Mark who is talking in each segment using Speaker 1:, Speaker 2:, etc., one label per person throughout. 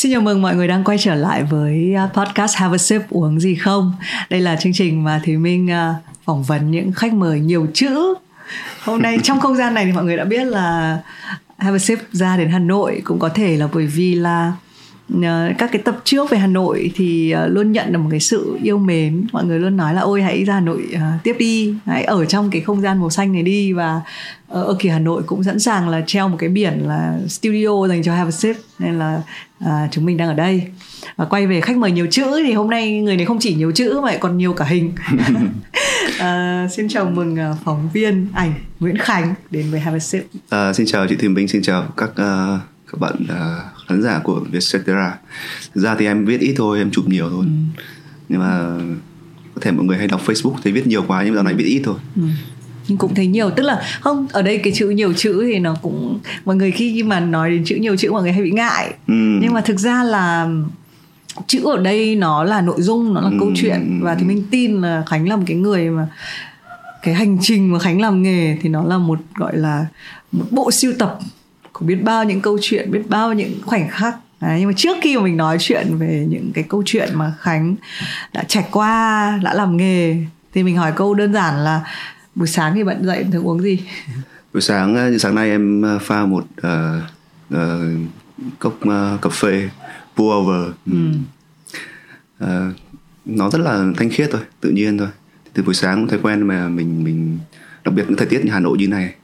Speaker 1: Xin chào mừng mọi người đang quay trở lại với à, podcast Have a Sip uống gì không. Đây là chương trình mà Thùy Minh uh, phỏng vấn những khách mời nhiều chữ. Hôm nay trong không gian này thì mọi người đã biết là Have a Sip ra đến Hà Nội cũng có thể là bởi vì là các cái tập trước về Hà Nội thì ờ, luôn nhận được một cái sự yêu mến. Mọi người luôn nói là ôi hãy ra Hà Nội uh, tiếp đi hãy ở trong cái không gian màu xanh này đi. Và ở, kỳ Hà Nội cũng sẵn sàng là treo một cái biển là studio dành cho Have a Sip nên là uh, chúng mình đang ở đây. Và quay về khách mời nhiều chữ thì hôm nay người này không chỉ nhiều chữ mà còn nhiều cả hình. Uh, xin chào mừng phóng viên ảnh Nguyễn Khánh đến với Have a Sip.
Speaker 2: Uh, xin chào chị Thùy Minh xin chào các uh, các bạn uh, khán giả của Vietcetera. Thực ra thì em viết ít thôi em chụp nhiều thôi. Ừ. nhưng mà có thể mọi người hay đọc Facebook thấy viết nhiều quá nhưng dạo này viết ít thôi. Ừ.
Speaker 1: Nhưng cũng thấy nhiều tức là không ở đây cái chữ nhiều chữ thì nó cũng mọi người khi mà nói đến chữ nhiều chữ mọi người hay bị ngại. Ừ. nhưng mà thực ra là chữ ở đây nó là nội dung nó là ừ. câu chuyện. Và thì mình tin là khánh là một cái người mà cái hành trình mà khánh làm nghề thì nó là một gọi là một bộ siêu tập có biết bao những câu chuyện biết bao những khoảnh khắc. Đấy, nhưng mà trước khi mà mình nói chuyện về những cái câu chuyện mà Khánh đã trải qua đã làm nghề thì mình hỏi câu đơn giản là buổi sáng thì bạn dậy thường uống gì?
Speaker 2: Buổi sáng ờ, sáng nay em ờ, pha một uh, uh, cốc uh, cà phê pour over ừ. uh, nó rất là thanh khiết thôi tự nhiên thôi. Từ buổi sáng thói quen mà mình mình đặc biệt những thời tiết như Hà Nội như này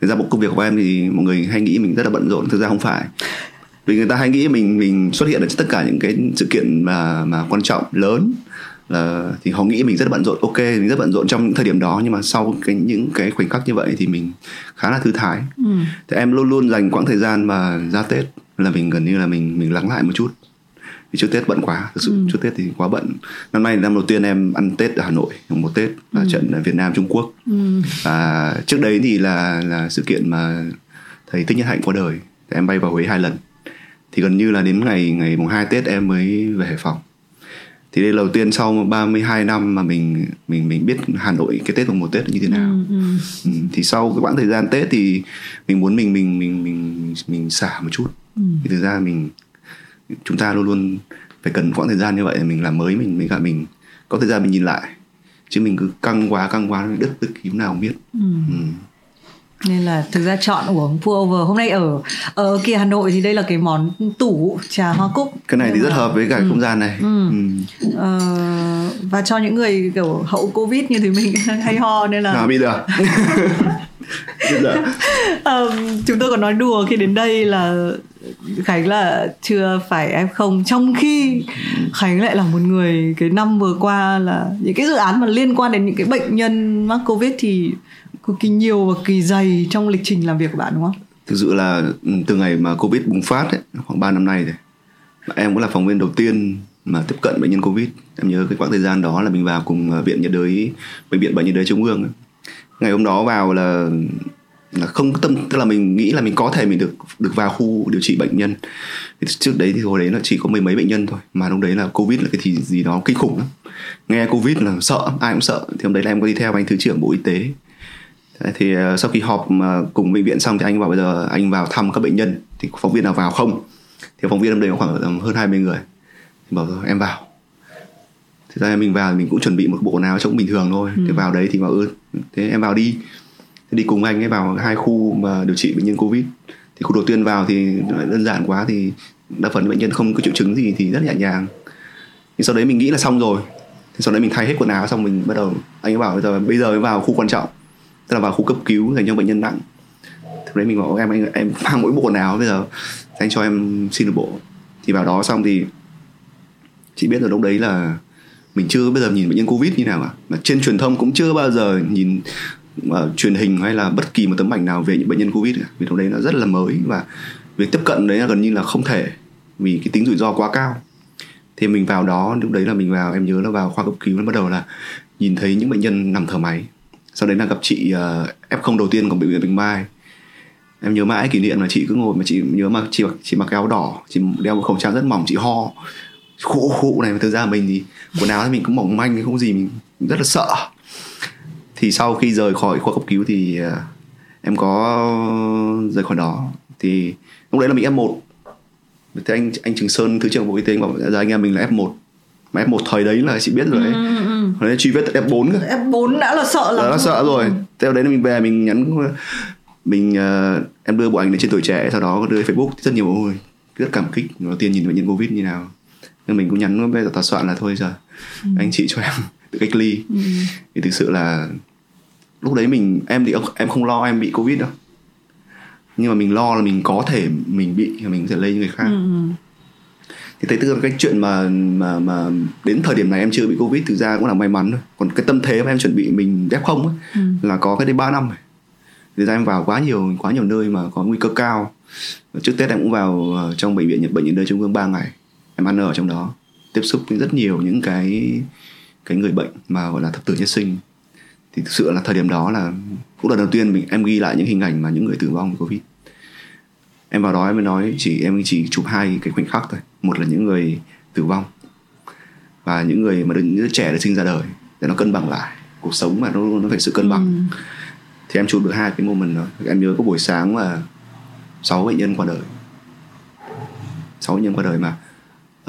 Speaker 2: thực ra bộ công việc của em thì mọi người hay nghĩ mình rất là bận rộn thực ra không phải. Vì người ta hay nghĩ mình mình xuất hiện ở tất cả những cái sự kiện mà mà quan trọng lớn. Là thì họ nghĩ mình rất là bận rộn. Ok mình rất bận rộn trong những thời điểm đó nhưng mà sau cái những cái khoảnh khắc như vậy thì mình khá là thư thái. Ừ. thì em luôn luôn dành quãng thời gian mà ra tết là mình gần như là mình mình lắng lại một chút vì trước tết bận quá thực sự ừ. trước tết thì quá bận năm nay năm đầu tiên em ăn tết ở hà nội một tết là ừ. trận việt nam trung quốc ừ. và trước đấy thì là là sự kiện mà thầy thích nhất hạnh qua đời thì em bay vào huế hai lần thì gần như là đến ngày ngày mùng hai tết em mới về hải phòng thì đây là đầu tiên sau 32 năm mà mình mình mình biết Hà Nội cái Tết mùng một Tết như thế nào. Ừ, ừ. Ừ, thì sau cái quãng thời gian Tết thì mình muốn mình mình mình mình mình xả một chút. Ừ. Thì thực ra mình chúng ta luôn luôn phải cần quãng thời gian như vậy để mình làm mới mình mình cả mình có thời gian mình nhìn lại chứ mình cứ căng quá căng quá đứt tức kiếm nào không biết ừ. Ừ.
Speaker 1: nên là thực ra chọn uống over hôm nay ở ở kia Hà Nội thì đây là cái món tủ trà hoa cúc
Speaker 2: cái này thì rất hợp với cả ừ. không gian này ừ. Ừ.
Speaker 1: Ờ, và cho những người kiểu hậu covid như thì mình hay ho nên là
Speaker 2: nào bây giờ
Speaker 1: um, chúng tôi còn nói đùa khi đến đây là Khánh là chưa phải em không trong khi Khánh lại là một người cái năm vừa qua là những cái dự án mà liên quan đến những cái bệnh nhân mắc Covid thì cực kỳ nhiều và kỳ dày trong lịch trình làm việc của bạn đúng không?
Speaker 2: Thực sự là ừ, từ ngày mà Covid bùng phát ấy, khoảng 3 năm nay rồi. Em cũng là phóng viên đầu tiên mà tiếp cận bệnh nhân Covid. Em nhớ cái quãng thời gian đó là mình vào cùng ờ, viện nhiệt đới bệnh viện bệnh nhiệt đới trung ương ngày hôm đó vào là là không tâm tức là mình nghĩ là mình có thể mình được được vào khu điều trị bệnh nhân. Thì trước đấy thì hồi đấy là chỉ có mấy mấy bệnh nhân thôi mà lúc đấy là covid là cái thì gì đó kinh khủng lắm. Nghe covid là sợ ai cũng sợ. Thì hôm đấy là em có đi theo anh thứ trưởng bộ y tế thì uh, sau khi họp uh, cùng bệnh viện xong thì anh bảo bây giờ anh vào thăm các bệnh nhân thì phóng viên nào vào không? Thì phóng viên đấy có khoảng hơn 20 người. Thì bảo em vào. Thì ra mình vào mình cũng chuẩn bị một bộ nào trông bình thường thôi. Ừ. thì vào đấy thì bảo ừ thế em vào đi. Thì đi cùng anh ấy vào hai khu mà điều trị bệnh nhân covid. Thì khu đầu tiên vào thì đơn giản quá thì đa phần bệnh nhân không có triệu chứng gì thì rất nhẹ nhàng. Thì sau đấy mình nghĩ là xong rồi. Thì sau đấy mình thay hết quần áo xong mình bắt đầu anh ấy bảo bây giờ bây giờ mới vào khu quan trọng tức là vào khu cấp cứu dành cho bệnh nhân nặng. Thì đấy mình bảo em anh em mang mỗi bộ quần áo bây giờ anh cho em xin được bộ. Thì vào đó xong thì chị biết rồi lúc đấy là mình chưa bây giờ nhìn bệnh nhân covid như nào cả mà trên truyền thông cũng chưa bao giờ nhìn uh, truyền hình hay là bất kỳ một tấm ảnh nào về những bệnh nhân covid cả. Vì lúc đấy nó rất là mới và việc tiếp cận đấy là gần như là không thể vì cái tính rủi ro quá cao. Thì mình vào đó lúc đấy là mình vào em nhớ là vào khoa cấp cứu nó bắt đầu là nhìn thấy những bệnh nhân nằm thở máy sau đấy là gặp chị ờ, uh, f0 đầu tiên của bệnh viện Bình Mai em nhớ mãi kỷ niệm là chị cứ ngồi mà chị nhớ mà chị mặc chị mặc áo đỏ chị đeo một khẩu trang rất mỏng chị ho. Khụ khụ này mà thực ra mình thì quần áo thì mình cũng mỏng manh không gì mình rất là sợ. Thì sau khi rời khỏi khoa cấp cứu thì uh, em có rời khỏi đó. Thì lúc đấy là mình f 1 thế anh anh Trường Sơn thứ trưởng bộ y tế bảo dạ, dạ anh em mình là F1 mà F1 thời đấy là chị biết rồi đấy ừ, ừ, ừ ừ. ừ. truy vết F4 cơ
Speaker 1: F4 đã là sợ lắm
Speaker 2: đã là sợ rồi ừ. theo đấy là mình về mình nhắn mình uh, em đưa bộ ảnh lên trên tuổi trẻ sau đó đưa Facebook rất nhiều ôi rất cảm kích đầu tiên nhìn bệnh nhân covid như nào nhưng mình cũng nhắn bây giờ tòa soạn là thôi giờ ừ. anh chị cho em tự cách ly ừ. thì thực sự là lúc đấy mình em thì em không lo em bị covid đâu nhưng mà mình lo là mình có thể mình bị mình có thể lây người khác ừ. Thì thấy tức là cái chuyện mà mà mà đến thời điểm này em chưa bị covid thực ra cũng là may mắn thôi. Còn cái tâm thế mà em chuẩn bị mình f không ấy, ừ. là có cái đến 3 năm thực ra em vào quá nhiều quá nhiều nơi mà có nguy cơ cao. Trước tết em cũng vào ờ, trong bệnh viện nhật bệnh nhiệt đới trung ương 3 ngày. Em ăn ở trong đó. Tiếp xúc với rất nhiều những cái cái người bệnh mà gọi là thập tử nhất sinh. Thì thực sự là thời điểm đó là cũng là đầu tiên mình em ghi lại những hình ảnh mà những người tử vong vì covid em vào đó em mới nói chỉ em chỉ chụp hai cái khoảnh khắc thôi. Một là những người tử vong và những người mà những đứa trẻ được sinh ra đời để nó cân bằng lại. Cuộc sống mà nó nó phải sự cân bằng. Ừ. thì em chụp được hai cái moment đó. Em nhớ có buổi sáng mà sáu bệnh nhân qua đời. Sáu bệnh nhân qua đời mà.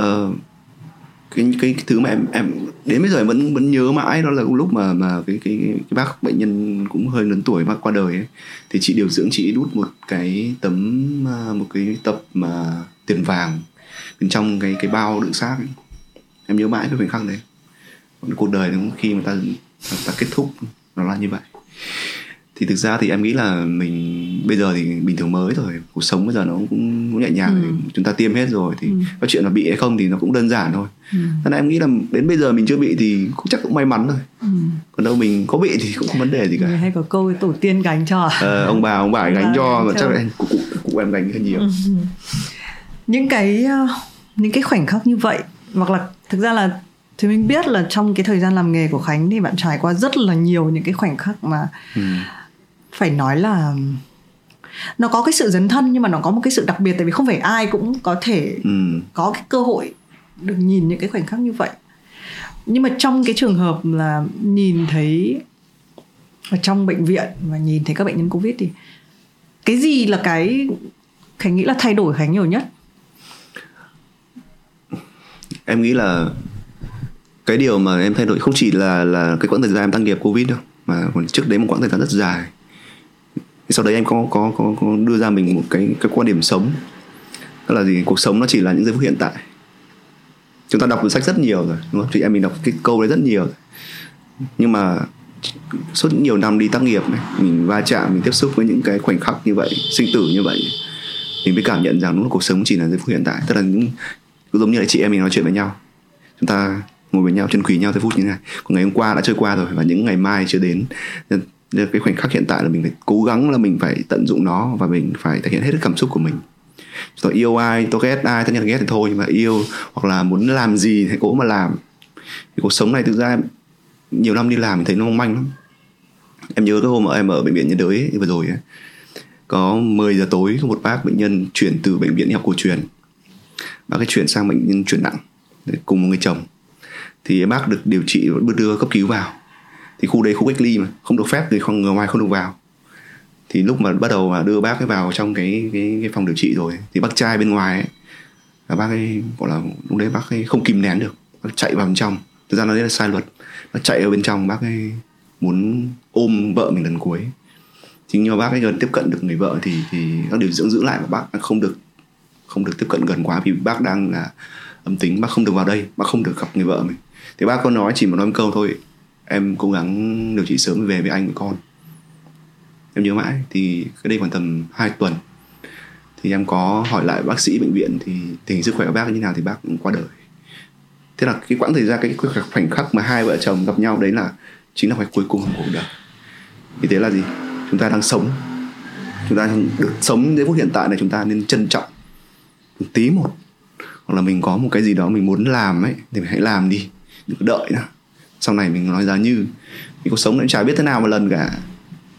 Speaker 2: Uh, cái, cái thứ mà em em đến bây giờ em vẫn vẫn nhớ mãi đó là lúc mà mà cái cái cái bác bệnh nhân cũng hơi lớn tuổi bác qua đời ấy. Thì chị điều dưỡng chị đút một cái tấm à, một cái tập mà tiền vàng bên trong cái cái bao đựng xác ấy. em nhớ mãi cái khoảnh khắc đấy. Cuộc đời khi mà ta ta kết thúc nó là như vậy thì thực ra thì em nghĩ là mình bây giờ thì bình thường mới rồi cuộc sống bây giờ nó cũng, cũng nhẹ nhàng ừ. chúng ta tiêm hết rồi thì ừ. cái chuyện là bị hay không thì nó cũng đơn giản thôi ừ. nên em nghĩ là đến bây giờ mình chưa bị thì cũng chắc cũng may mắn thôi ừ. còn đâu mình có bị thì cũng không vấn đề gì cả
Speaker 1: hay có câu tổ tiên gánh cho
Speaker 2: ờ, ông bà ông bà gánh cho mà chắc là cụ, cụ, cụ em gánh hơn nhiều ừ.
Speaker 1: những cái ờ, những cái khoảnh khắc như vậy hoặc là thực ra là thì mình biết là trong cái thời gian làm nghề của khánh thì bạn trải qua rất là nhiều những cái khoảnh khắc mà ừ phải nói là nó có cái sự dấn thân nhưng mà nó có một cái sự đặc biệt tại vì không phải ai cũng có thể ừ. có cái cơ hội được nhìn những cái khoảnh khắc như vậy. Nhưng mà trong cái trường hợp là nhìn thấy ở trong bệnh viện và nhìn thấy các bệnh nhân covid thì cái gì là cái khánh nghĩ là thay đổi khánh nhiều nhất?
Speaker 2: Em nghĩ là cái điều mà em thay đổi không chỉ là là cái quãng thời gian em tăng nghiệp covid đâu mà còn trước đấy một quãng thời gian rất dài thì sau đấy em có có có, có đưa ra mình một cái cái quan điểm sống. Tức là gì? Cuộc sống nó chỉ là những giây phút hiện tại. Chúng ta đọc sách rất nhiều rồi đúng không? Chị em mình đọc cái câu đấy rất nhiều rồi. nhưng mà suốt nhiều năm đi tác nghiệp này mình va chạm mình tiếp xúc với những cái khoảnh khắc như vậy sinh tử như vậy mình mới cảm nhận rằng đúng là cuộc sống chỉ là giây phút hiện tại. Tức là những giống như là chị em mình nói chuyện với nhau. Chúng ta ngồi với nhau chân quỳ nhau giây phút như thế này. Còn ngày hôm qua đã trôi qua rồi và những ngày mai chưa đến nên cái khoảnh khắc hiện tại là mình phải cố gắng là mình phải tận dụng nó và mình phải thể hiện hết cảm xúc của mình. Tôi yêu ai tôi ghét ai tất nhiên là ghét thì thôi nhưng mà yêu hoặc là muốn làm gì thì cố mà làm. Thì cuộc sống này thực ra nhiều năm đi làm mình thấy nó mong manh lắm. Em nhớ cái hôm mà em ở bệnh viện nhiệt đới vừa rồi ấy, có 10 giờ tối có một bác bệnh nhân chuyển từ bệnh viện y học cổ truyền. Bác ấy chuyển sang bệnh nhân chuyển nặng cùng một người chồng. Thì bác được điều trị và đưa cấp cứu vào thì khu đấy khu cách ly mà không được phép thì không người ngoài không được vào. Thì lúc mà bắt đầu mà đưa bác ấy vào trong cái cái, cái phòng điều trị rồi thì bác trai bên ngoài ấy là bác ấy gọi là lúc đấy bác ấy không kìm nén được bác chạy vào bên trong. Thực ra nó đấy là sai luật bác chạy ở bên trong bác ấy muốn ôm vợ mình lần cuối. Thì nhưng mà bác ấy gần tiếp cận được người vợ thì thì các điều dưỡng giữ lại và bác không được không được tiếp cận gần quá vì bác đang là âm tính bác không được vào đây bác không được gặp người vợ mình. Thì bác có nói chỉ một nói một câu thôi em cố gắng điều trị sớm về với anh với con. Em nhớ mãi, thì cái đây khoảng tầm 2 tuần, thì em có hỏi lại bác sĩ bệnh viện thì tình hình sức khỏe của bác như nào thì bác cũng qua đời. Thế là cái quãng thời gian, cái khoảnh khắc mà hai vợ chồng gặp nhau đấy là chính là khoảnh cuối cùng của cuộc đời. Vì thế là gì? Chúng ta đang sống. Chúng ta được sống đến phút hiện tại này, chúng ta nên trân trọng một tí một. Hoặc là mình có một cái gì đó mình muốn làm ấy, thì mình hãy làm đi, đừng đợi nữa sau này mình nói ra như mình cuộc sống em chả biết thế nào một lần cả.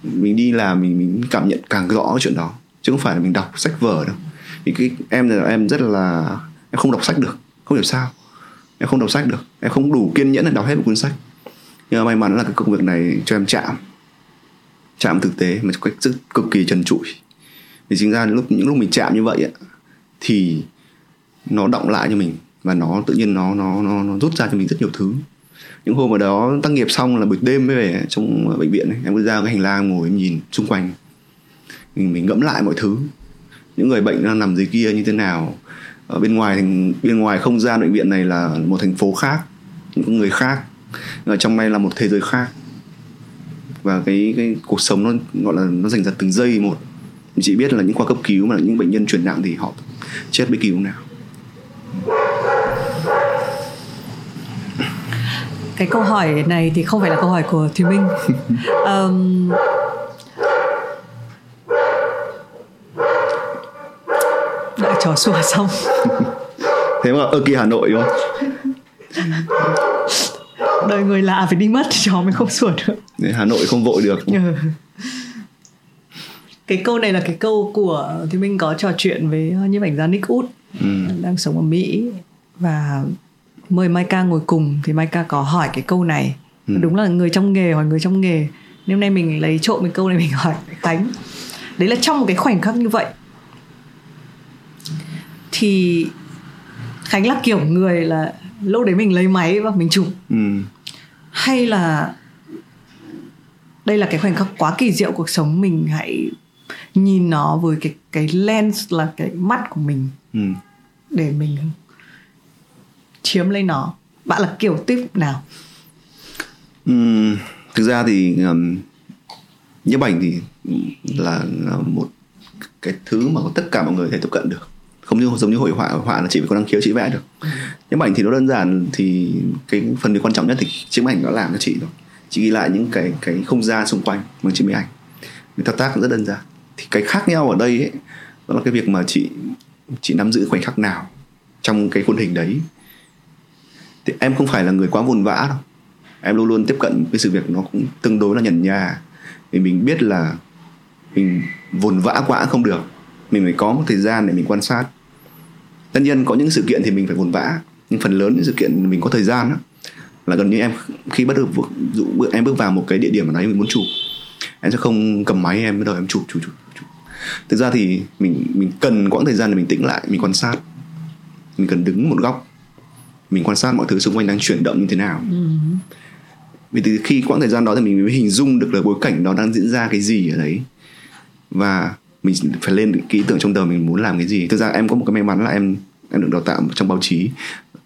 Speaker 2: Mình đi làm mình mình cảm nhận càng rõ cái chuyện đó chứ không phải là mình đọc sách vở đâu. Vì cái em là em rất là em không đọc sách được không hiểu sao. Em không đọc sách được em không đủ kiên nhẫn để đọc hết một cuốn sách. Nhưng mà may mắn là cái công việc này cho em chạm chạm thực tế mà cách rất cực kỳ trần trụi. Thì chính ra những lúc những lúc mình chạm như vậy thì nó động lại cho mình và nó tự nhiên nó nó nó, nó rút ra cho mình rất nhiều thứ những hôm ở đó tác nghiệp xong là buổi đêm mới về trong bệnh viện ấy, em cứ ra cái hành lang ngồi em nhìn xung quanh. Mình mình ngẫm lại mọi thứ. Những người bệnh đang nằm dưới kia như thế nào. Ở bên ngoài thành bên ngoài không gian bệnh viện này là một thành phố khác những người khác. Ở trong này là một thế giới khác. Và cái cái cuộc sống nó gọi là nó dành ra từng giây một. Mình chỉ biết là những khoa cấp cứu mà những bệnh nhân chuyển nặng thì họ chết bất kỳ lúc nào.
Speaker 1: Cái câu hỏi này thì không phải là câu hỏi của Thùy Minh. Um, đợi trò xua xong.
Speaker 2: Thế mà ở kia Hà Nội đúng không?
Speaker 1: Đợi người lạ phải đi mất thì chó mới không sủa được.
Speaker 2: Hà Nội không vội được.
Speaker 1: Ừ. cái câu này là cái câu của thì mình có trò chuyện với nhiếp ảnh gia Nick Út ừ. đang sống ở Mỹ. Và mời Maika ngồi cùng thì Maika có hỏi cái câu này ừ. đúng là người trong nghề hỏi người trong nghề nếu nay mình lấy trộm cái câu này mình hỏi Khánh đấy là trong một cái khoảnh khắc như vậy thì Khánh là kiểu người là lúc đấy mình lấy máy và mình chụp ừ. hay là đây là cái khoảnh khắc quá kỳ diệu cuộc sống mình hãy nhìn nó với cái cái lens là cái mắt của mình ừ. để mình chiếm lấy nó. Bạn là kiểu tiếp nào?
Speaker 2: Uhm, thực ra thì um, nhiếp ảnh thì là, là một cái thứ mà tất cả mọi người thể tiếp cận được. Không như giống như hội họa hội họa là chỉ có năng khiếu chị vẽ được. Nhiếp ảnh thì nó đơn giản thì cái phần quan trọng nhất thì chiếc ảnh nó làm cho chị thôi. Chị ghi lại những cái cái không gian xung quanh bằng chiếc máy ảnh. Người thao tác rất đơn giản. Thì cái khác nhau ở đây ấy, đó là cái việc mà chị chị nắm giữ khoảnh khắc nào trong cái khuôn hình đấy thì em không phải là người quá vồn vã đâu. Em luôn luôn tiếp cận với sự việc nó cũng tương đối là nhẩn nhà. Vì mình biết là mình vồn vã quá không được. Mình phải có một thời gian để mình quan sát. Tất nhiên có những sự kiện thì mình phải vồn vã. Nhưng phần lớn những sự kiện mình có thời gian đó, là gần như em khi bắt được dụ em bước vào một cái địa điểm mà đấy mình muốn chụp em sẽ không cầm máy em bắt đầu em chụp chụp chụp chụp. Thực ra thì mình mình cần quãng thời gian để mình tĩnh lại mình quan sát. Mình cần đứng một góc mình quan sát mọi thứ xung quanh đang chuyển động như thế nào. Ừ. vì từ khi quãng thời gian đó thì mình mới hình dung được là bối cảnh đó đang diễn ra cái gì ở đấy. Và mình phải lên cái ý tưởng trong đầu mình muốn làm cái gì. Thực ra em có một cái may mắn là em em được đào tạo trong báo chí.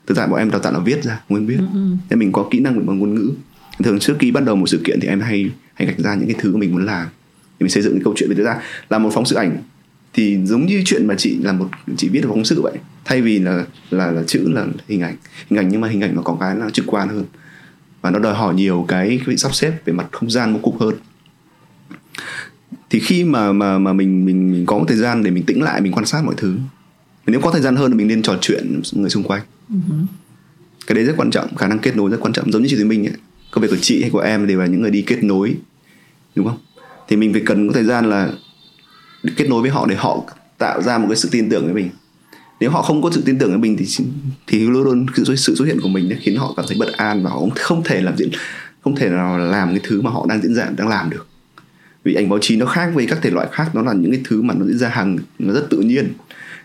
Speaker 2: Thực ra bọn em đào tạo là viết ra muốn viết. Ừ, ừ. nên mình có kỹ năng bằng ngôn ngữ. Thường trước khi bắt đầu một sự kiện thì em hay hay gạch ra những cái thứ mình muốn làm. Thì mình xây dựng cái câu chuyện. Về thực ra là một phóng sự ảnh thì giống như chuyện mà chị là một, chị viết được phóng sự vậy. Thay vì là là là chữ là hình ảnh hình ảnh nhưng mà hình ảnh nó có cái là trực quan hơn. Và nó đòi hỏi nhiều cái cái sắp xếp về mặt không gian bố cục hơn. Thì khi mà mà mà mình mình mình có một thời gian để mình tĩnh lại, mình quan sát mọi thứ, nếu có thời gian hơn thì mình nên trò chuyện người xung quanh. Uh-huh. cái đấy rất quan trọng, khả năng kết nối rất quan trọng. Giống như chị Thúy Minh ấy công việc của chị hay của em đều là những người đi kết nối, đúng không? Thì mình phải cần có thời gian là kết nối với họ để họ tạo ra một cái sự tin tưởng với mình. Nếu họ không có sự tin tưởng với mình thì thì luôn luôn sự, sự xuất hiện của mình khiến họ cảm thấy bất an và họ không thể làm diễn không thể nào làm cái thứ mà họ đang diễn ra đang làm được. Vì ảnh báo chí nó khác với các thể loại khác nó là những cái thứ mà nó diễn ra hàng nó rất tự nhiên.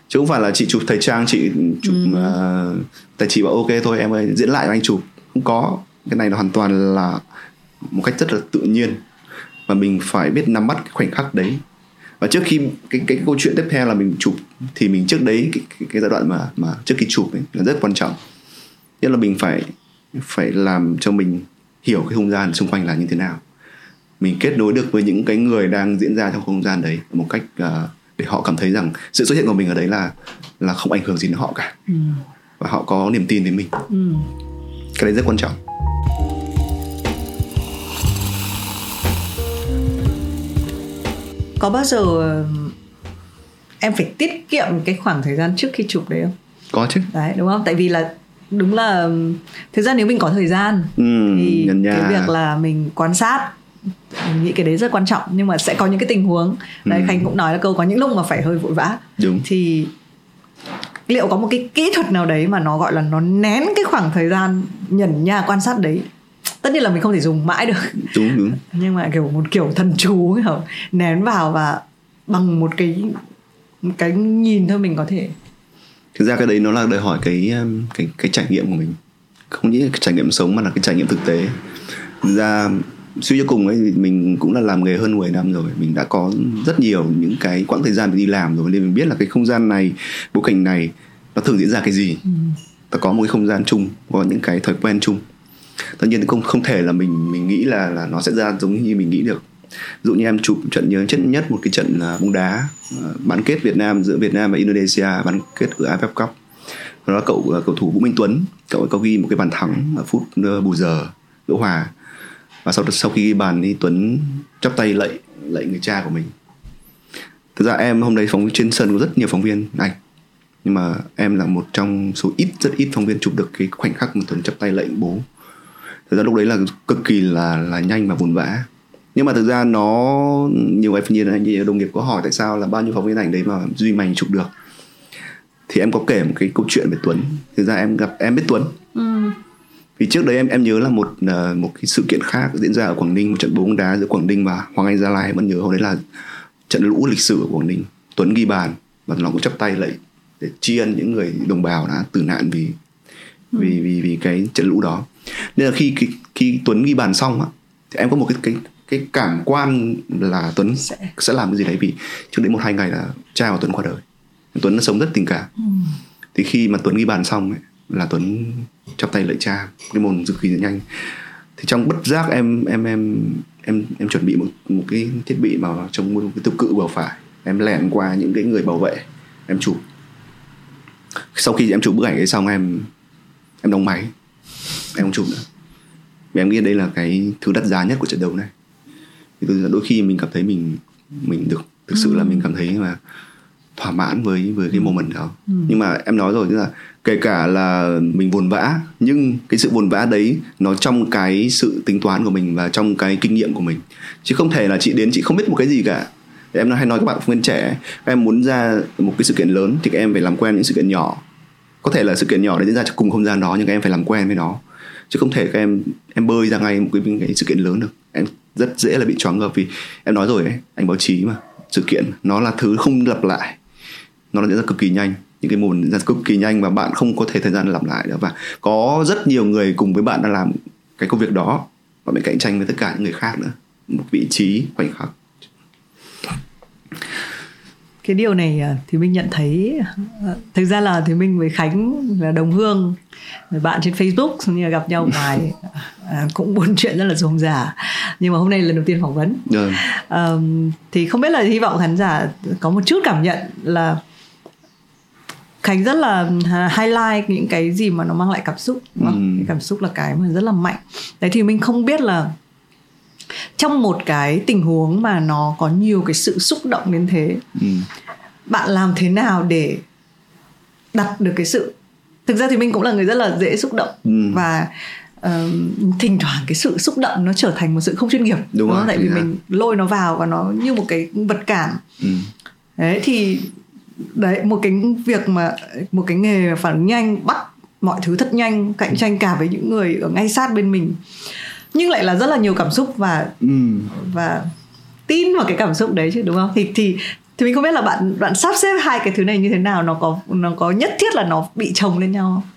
Speaker 2: Chứ không phải là chị chụp thời trang chị chụp ừ. uh, tại chị bảo ok thôi em ơi diễn lại anh chụp. Không có. Cái này là hoàn toàn là một cách rất là tự nhiên. Và mình phải biết nắm bắt cái khoảnh khắc đấy và trước khi cái, cái câu chuyện tiếp theo là mình chụp thì mình trước đấy cái, cái, cái giai đoạn mà mà trước khi chụp ấy là rất quan trọng. Nhất là mình phải phải làm cho mình hiểu cái không gian xung quanh là như thế nào. Mình kết nối được với những cái người đang diễn ra trong không gian đấy một cách uh, để họ cảm thấy rằng sự xuất hiện của mình ở đấy là là không ảnh hưởng gì đến họ cả. Ừ. và họ có niềm tin đến mình. Ừ. cái đấy rất quan trọng
Speaker 1: có bao giờ em phải tiết kiệm cái khoảng thời gian trước khi chụp đấy không?
Speaker 2: Có chứ.
Speaker 1: Đấy đúng không? Tại vì là đúng là thực ra nếu mình có thời gian ừ, thì cái việc là mình quan sát mình nghĩ cái đấy rất quan trọng. Nhưng mà sẽ có những cái tình huống. Đấy ừ. khánh cũng nói là câu có những lúc mà phải hơi vội vã.
Speaker 2: Đúng.
Speaker 1: Thì liệu có một cái kỹ thuật nào đấy mà nó gọi là nó nén cái khoảng thời gian nhẩn nha quan sát đấy tất nhiên là mình không thể dùng mãi được.
Speaker 2: Đúng đúng.
Speaker 1: Nhưng mà kiểu một kiểu thần chú kiểu nén vào và bằng một cái một cái nhìn thôi mình có thể.
Speaker 2: Thực ra cái đấy nó là đòi hỏi cái um, cái cái trải nghiệm của mình. Không những cái trải nghiệm sống mà là cái trải nghiệm thực tế. Thực ra suy cho cùng ấy thì mình cũng là làm nghề hơn 10 năm rồi. Mình đã có rất nhiều những cái quãng thời gian mình đi làm rồi nên mình biết là cái không gian này bối cảnh này nó thường diễn ra cái gì. Ừ. ta có một cái không gian chung có những cái thói quen chung tất nhiên không không thể là mình mình nghĩ là là nó sẽ ra giống như mình nghĩ được. Ví dụ như em chụp trận nhớ nhất nhất một cái trận à, bóng đá à, bán kết Việt Nam giữa Việt Nam và Indonesia, bán kết ở AFF Cup. Đó là cậu à, cầu thủ Vũ Minh Tuấn, cậu có ghi một cái bàn thắng ở phút bù giờ đỗ hòa. Và sau sau khi ghi bàn thì Tuấn chắp tay lạy lạy người cha của mình. Thực ra em hôm nay phóng trên sân có rất nhiều phóng viên ảnh. Nhưng mà em là một trong số ít, rất ít phóng viên chụp được cái khoảnh khắc mà Tuấn chắp tay lạy bố thực ra lúc đấy là cực kỳ là là nhanh và vồn vã. Nhưng mà thực ra nó nhiều người nhiên anh đồng nghiệp có hỏi tại sao là bao nhiêu phóng viên ảnh đấy mà duy mạnh chụp được? Thì em có kể một cái câu chuyện về Tuấn. Thực ra em gặp em biết Tuấn. Ừ. vì trước đấy em em nhớ là một uh, một cái sự kiện khác diễn ra ở Quảng Ninh một trận bóng đá giữa Quảng Ninh và Hoàng Anh Gia Lai vẫn nhớ hôm đấy là trận lũ lịch sử ở Quảng Ninh. Tuấn ghi bàn và nó cũng chắp tay lạy để tri ân những người đồng bào đã tử nạn vì ừ. vì vì vì cái trận lũ đó nên là khi khi, khi Tuấn ghi bàn xong á thì em có một cái cái cái cảm quan là Tuấn sẽ. sẽ làm cái gì đấy vì trước đến một hai ngày là cha của Tuấn qua đời. Tuấn nó sống rất tình cảm. Ừ. thì khi mà Tuấn ghi bàn xong ấy, là Tuấn chắp tay lạy cha cái môn cực kỳ nhanh. Thì trong bất giác em em em em em chuẩn bị một một cái thiết bị vào trong một cái tục cự vào phải. Em lẻn qua những cái người bảo vệ em chụp. Sau khi em chụp bức ảnh ấy xong em em đóng máy em không chụp nữa vì em nghĩ đây là cái thứ đắt giá nhất của trận đấu này thì tôi đôi khi mình cảm thấy mình mình được thực sự ừ. là mình cảm thấy là thỏa mãn với với cái ừ. moment đó ừ. nhưng mà em nói rồi tức là kể cả là mình buồn vã nhưng cái sự buồn vã đấy nó trong cái sự tính toán của mình và trong cái kinh nghiệm của mình chứ không thể là chị đến chị không biết một cái gì cả em hay nói các bạn phụ huynh trẻ các em muốn ra một cái sự kiện lớn thì các em phải làm quen những sự kiện nhỏ có thể là sự kiện nhỏ để diễn ra trong cùng không gian đó nhưng các em phải làm quen với nó. Chứ không thể các em em bơi ra ngay một cái, cái sự kiện lớn được. Em rất dễ là bị choáng ngợp vì em nói rồi ấy anh báo chí mà sự kiện nó là thứ không lặp lại. Nó diễn ra cực kỳ nhanh những cái môn diễn ra cực kỳ nhanh và bạn không có thể thời gian lặp lại nữa và có rất nhiều người cùng với bạn đang làm cái công việc đó và phải cạnh tranh với tất cả những người khác nữa. Một vị trí khoảnh khắc
Speaker 1: cái điều này à, thì mình nhận thấy à, thực ra là thì mình với khánh là đồng hương bạn trên facebook như là gặp nhau ngoài à, cũng buôn chuyện rất là rôm rả nhưng mà hôm nay lần đầu tiên phỏng vấn yeah. um, thì không biết là hy vọng khán giả có một chút cảm nhận là khánh rất là highlight những cái gì mà nó mang lại cảm xúc đúng không? Ừ. cái cảm xúc là cái mà rất là mạnh đấy thì mình không biết là trong một cái tình huống mà nó có nhiều cái sự xúc động đến thế ừ. bạn làm thế nào để đặt được cái sự thực ra thì mình cũng là người rất là dễ xúc động ừ. và uh, thỉnh thoảng cái sự xúc động nó trở thành một sự không chuyên nghiệp đúng, đúng không? tại vì mình lôi nó vào và nó như một cái vật cản ừ. đấy thì đấy một cái việc mà một cái nghề phản ứng nhanh bắt mọi thứ thật nhanh cạnh tranh cả với những người ở ngay sát bên mình nhưng lại là rất là nhiều cảm xúc và ừ. và tin vào cái cảm xúc đấy chứ đúng không? Thì thì thì mình không biết là bạn bạn sắp xếp hai cái thứ này như thế nào nó có nó có nhất thiết là nó bị chồng lên nhau không?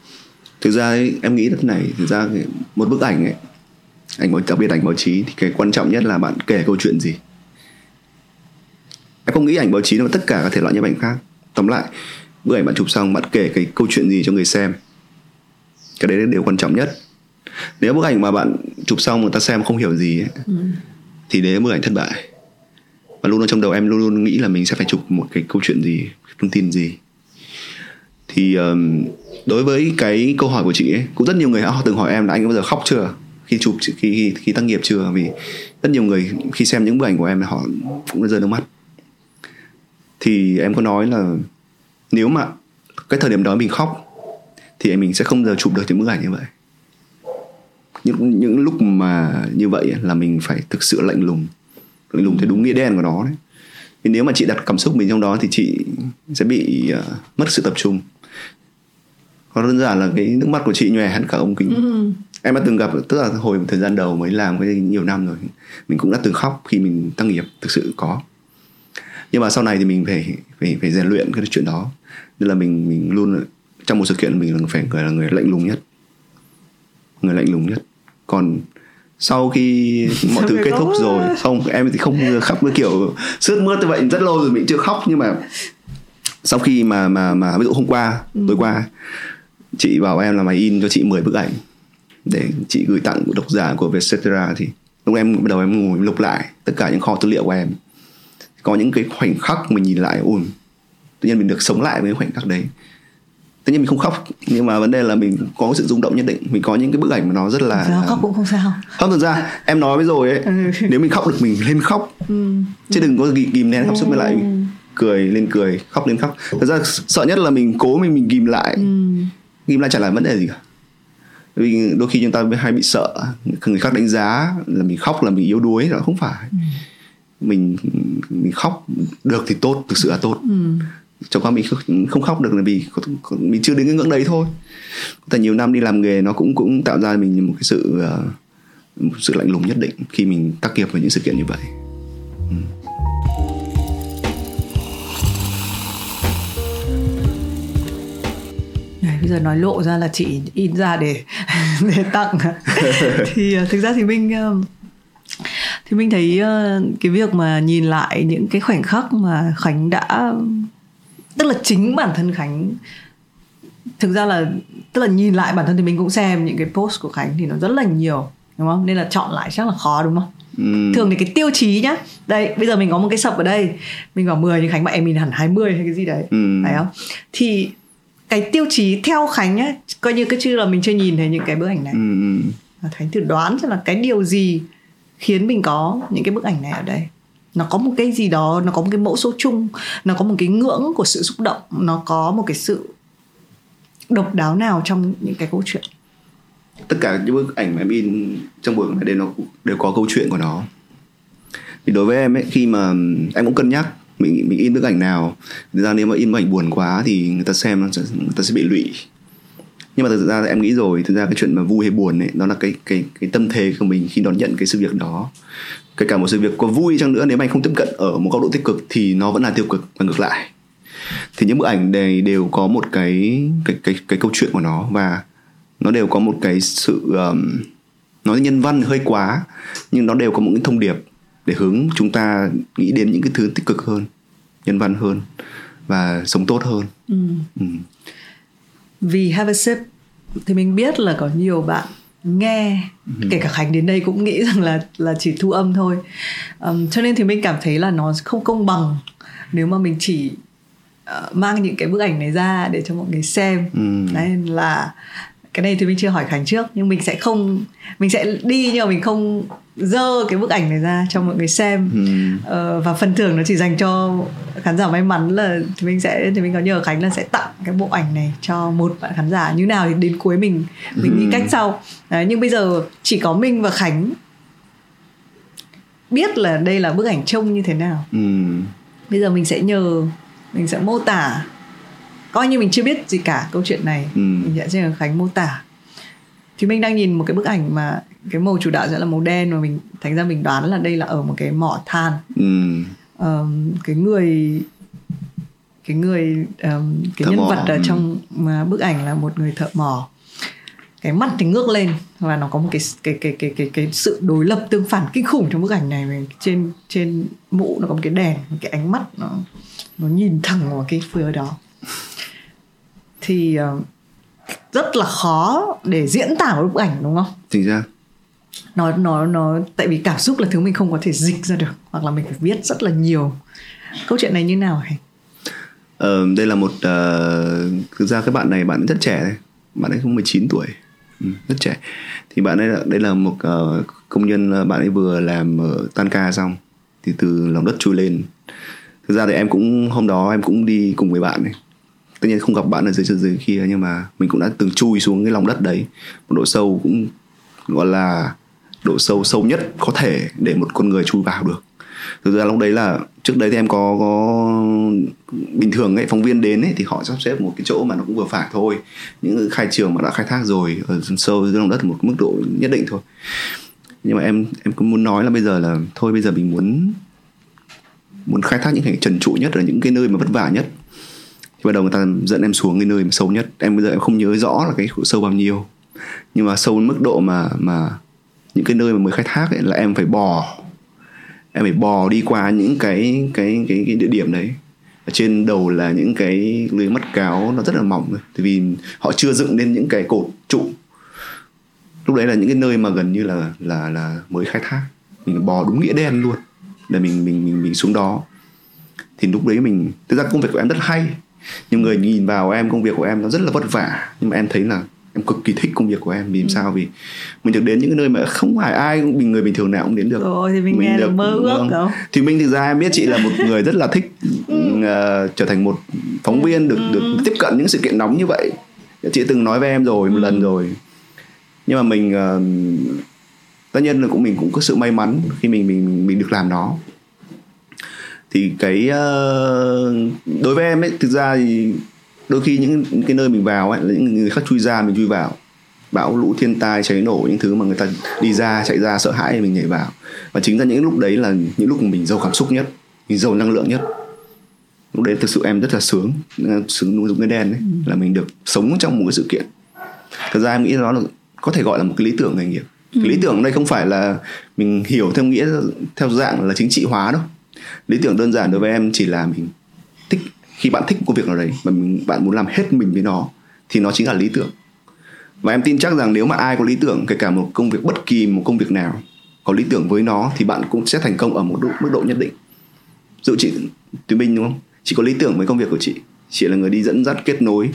Speaker 2: thực ra ấy, em nghĩ là thế này thực ra một bức ảnh ấy ảnh báo đặc biệt ảnh báo chí thì cái quan trọng nhất là bạn kể câu chuyện gì. Em không nghĩ ảnh báo chí nó tất cả các thể loại nhiếp ảnh khác. Tóm lại bức ảnh bạn chụp xong bạn kể cái câu chuyện gì cho người xem. Cái đấy là điều quan trọng nhất nếu bức ảnh mà bạn chụp xong người ta xem không hiểu gì ấy, ừ. thì đấy là bức ảnh thất bại. Và luôn ở trong đầu em luôn luôn nghĩ là mình sẽ phải chụp một cái câu chuyện gì thông tin gì. Thì um, đối với cái câu hỏi của chị ấy cũng rất nhiều người họ từng hỏi em là anh có bao giờ khóc chưa? Khi chụp khi khi, khi tác nghiệp chưa? Vì rất nhiều người khi xem những bức ảnh của em họ cũng rơi nước mắt. Thì em có nói là nếu mà cái thời điểm đó mình khóc thì mình sẽ không giờ chụp được những bức ảnh như vậy những những lúc mà như vậy là mình phải thực sự lạnh lùng. Lạnh lùng theo đúng nghĩa đen của nó đấy. Vì nếu mà chị đặt cảm xúc mình trong đó thì chị sẽ bị uh, mất sự tập trung. Có đơn giản là cái nước mắt của chị nhòe hẳn cả ông kính. Ừ. em đã từng gặp tức là hồi thời gian đầu mới làm cái nhiều năm rồi mình cũng đã từng khóc khi mình tăng nghiệp thực sự có. Nhưng mà sau này thì mình phải phải phải rèn luyện cái chuyện đó. Nên là mình mình luôn trong một sự kiện mình là phải người là người lạnh lùng nhất. Người lạnh lùng nhất còn sau khi mọi thứ kết thúc rồi không em thì không khóc với kiểu sướt mướt như vậy rất lâu rồi mình chưa khóc. Nhưng mà sau khi mà mà mà ví dụ hôm qua ừ. tối qua chị bảo em là mày in cho chị 10 bức ảnh để chị gửi tặng độc giả của Vietcetera thì lúc em bắt đầu em ngồi lục lại tất cả những kho tư liệu của em. Có những cái khoảnh khắc mình nhìn lại ui tự nhiên mình được sống lại với khoảnh khắc đấy tất nhiên mình không khóc nhưng mà vấn đề là mình có sự rung động nhất định mình có những cái bức ảnh mà nó rất là
Speaker 1: Đó, khóc cũng không sao
Speaker 2: không thực ra em nói với rồi ấy ừ. nếu mình khóc được mình lên khóc ừ. chứ đừng có kìm nén khóc sức mới lại ừ. cười lên cười khóc lên khóc thực ra sợ nhất là mình cố mình mình ghim lại ừ. ghim lại chả là vấn đề gì cả vì đôi khi chúng ta hay bị sợ người khác đánh giá là mình khóc là mình yếu đuối là không phải ừ. mình mình khóc được thì tốt thực sự là tốt ừ chẳng qua mình không khóc được là vì mình chưa đến cái ngưỡng đấy thôi. Tại nhiều năm đi làm nghề nó cũng cũng tạo ra mình một cái sự uh, một sự lạnh lùng nhất định khi mình tác nghiệp vào những sự kiện như vậy. Ừ.
Speaker 1: bây giờ nói lộ ra là chị in ra để để tặng. Thì uh, thực ra thì mình uh, thì mình thấy cái việc mà nhìn lại những cái khoảnh khắc mà khánh đã tức là chính bản thân khánh thực ra là tức là nhìn lại bản thân thì mình cũng xem những cái post của khánh thì nó rất là nhiều đúng không nên là chọn lại chắc là khó đúng không Ừ. thường thì cái tiêu chí nhá đây bây giờ mình có một cái sập ở đây mình bảo 10 nhưng khánh bảo em nhìn hẳn 20 hay cái gì đấy ừ. phải không thì cái tiêu chí theo khánh nhá coi như cái chứ là mình chưa nhìn thấy những cái bức ảnh này ừ. ừ. khánh thử đoán xem là cái điều gì khiến mình có những cái bức ảnh này ở đây nó có một cái gì đó nó có một cái mẫu số chung nó có một cái ngưỡng của sự xúc động nó có một cái sự độc đáo nào trong những cái câu chuyện?
Speaker 2: Tất cả những bức ảnh mà em in trong buổi này đều nó đều có câu chuyện của nó. Vì đối với em ấy khi mà em cũng cân nhắc mình mình in bức ảnh nào thực ra nếu mà in bức ảnh buồn quá thì người ta xem nó sẽ, người ta sẽ bị lụy nhưng mà thực ra em nghĩ rồi thực ra cái chuyện mà vui hay buồn ấy đó là cái cái cái tâm thế của mình khi đón nhận cái sự việc đó kể cả một sự việc có vui chăng nữa nếu mà anh không tiếp cận ở một góc độ tích cực thì nó vẫn là tiêu cực và ngược lại thì những bức ảnh này đều có một cái cái cái cái câu chuyện của nó và nó đều có một cái sự um, nói nhân văn hơi quá nhưng nó đều có một cái thông điệp để hướng chúng ta nghĩ đến những cái thứ tích cực hơn nhân văn hơn và sống tốt hơn ừ.
Speaker 1: Ừ. vì have a sip thì mình biết là có nhiều bạn nghe ừ. kể cả khánh đến đây cũng nghĩ rằng là là chỉ thu âm thôi um, cho nên thì mình cảm thấy là nó không công bằng nếu mà mình chỉ uh, mang những cái bức ảnh này ra để cho mọi người xem ừ. đấy là cái này thì mình chưa hỏi khánh trước nhưng mình sẽ không mình sẽ đi nhưng mà mình không dơ cái bức ảnh này ra cho mọi người xem ừ. ờ, và phần thưởng nó chỉ dành cho khán giả may mắn là thì mình sẽ thì mình có nhờ khánh là sẽ tặng cái bộ ảnh này cho một bạn khán giả như nào thì đến cuối mình mình ừ. nghĩ cách sau Đấy, nhưng bây giờ chỉ có mình và khánh biết là đây là bức ảnh trông như thế nào ừ. bây giờ mình sẽ nhờ mình sẽ mô tả coi như mình chưa biết gì cả câu chuyện này ừ. mình sẽ nhờ khánh mô tả thì mình đang nhìn một cái bức ảnh mà cái màu chủ đạo sẽ là màu đen và mình thành ra mình đoán là đây là ở một cái mỏ than ừ. um, cái người cái người um, cái thợ nhân mỏ. vật ở ừ. trong mà bức ảnh là một người thợ mỏ cái mắt thì ngước lên và nó có một cái cái cái cái cái cái sự đối lập tương phản kinh khủng trong bức ảnh này trên trên mũ nó có một cái đèn một cái ánh mắt nó nó nhìn thẳng vào cái phía đó thì uh, rất là khó để diễn tả một bức ảnh đúng không?
Speaker 2: Chính ra.
Speaker 1: Nó nó nó tại vì cảm xúc là thứ mình không có thể dịch ra được hoặc là mình phải viết rất là nhiều. Câu chuyện này như nào hả?
Speaker 2: Ờ, đây là một uh, thực ra cái bạn này bạn rất trẻ đấy. Bạn ấy không 19 tuổi. Ừ, rất trẻ. Thì bạn ấy là đây là một uh, công nhân bạn ấy vừa làm ở tan ca xong thì từ lòng đất chui lên. Thực ra thì em cũng hôm đó em cũng đi cùng với bạn ấy tất nhiên không gặp bạn ở dưới chân dưới kia, nhưng mà mình cũng đã từng chui xuống cái lòng đất đấy. Một độ sâu cũng, gọi là, độ sâu sâu nhất có thể để một con người chui vào được. Thực ra lúc đấy là, trước đấy thì em có có bình thường ấy, phóng viên đến ấy, thì họ sắp xếp một cái chỗ mà nó cũng vừa phải thôi. Những khai trường mà đã khai thác rồi, ở sâu, dưới lòng đất một mức độ nhất định thôi. Nhưng mà em em cũng muốn nói là bây giờ là, thôi bây giờ mình muốn muốn khai thác những hình trần trụ nhất ở những cái nơi mà vất vả nhất bắt đầu người ta dẫn em xuống cái nơi mà sâu nhất. Em bây giờ em không nhớ rõ là cái sâu bao nhiêu. Nhưng mà sâu đến mức độ mà mà những cái nơi mà mới khai thác ấy là em phải bò. Em phải bò đi qua những cái cái cái, cái địa điểm đấy. Ở trên đầu là những cái lưới mắt cáo nó rất là mỏng rồi tại vì họ chưa dựng lên những cái cột trụ. Lúc đấy là những cái nơi mà gần như là là là mới khai thác. Mình bò đúng nghĩa đen luôn. Để mình mình mình mình xuống đó. Thì lúc đấy mình thực ra công việc của em rất hay nhưng người nhìn vào em công việc của em nó rất là vất vả nhưng mà em thấy là em cực kỳ thích công việc của em vì làm ừ. sao? Vì mình được đến những cái nơi mà không phải ai mình người bình thường nào cũng đến được.
Speaker 1: Rồi thì mình, mình nghe được mơ ước không
Speaker 2: thì mình thực ra em biết chị là một người rất là thích uh, trở thành một phóng viên được được ừ. tiếp cận những sự kiện nóng như vậy. Chị từng nói với em rồi một ừ. lần rồi. Nhưng mà mình uh, tất nhiên là cũng mình cũng có sự may mắn khi mình mình mình được làm nó thì cái uh, đối với em ấy thực ra thì đôi khi những, cái nơi mình vào ấy là những người khác chui ra mình chui vào. Bão lũ thiên tai cháy nổ những thứ mà người ta đi ra chạy ra sợ hãi thì mình nhảy vào. Và chính ra những lúc đấy là những lúc mình giàu cảm xúc nhất mình giàu năng lượng nhất. Lúc đấy thực sự em rất là sướng sướng dùng cái đen đấy ừ. là mình được sống trong một cái sự kiện. Thật ra em nghĩ đó là có thể gọi là một cái lý tưởng nghề nghiệp. Ừ. cái lý tưởng đây không phải là mình hiểu theo nghĩa theo dạng là chính trị hóa đâu lý tưởng đơn giản đối với em chỉ là mình thích khi bạn thích công việc nào đấy mà mình, bạn muốn làm hết mình với nó thì nó chính là lý tưởng. Và em tin chắc rằng nếu mà ai có lý tưởng kể cả một công việc bất kỳ một công việc nào có lý tưởng với nó thì bạn cũng sẽ thành công ở một độ, mức độ nhất định. Dụ chị Thùy Minh đúng không? Chị có lý tưởng với công việc của chị. Chị là người đi dẫn dắt kết nối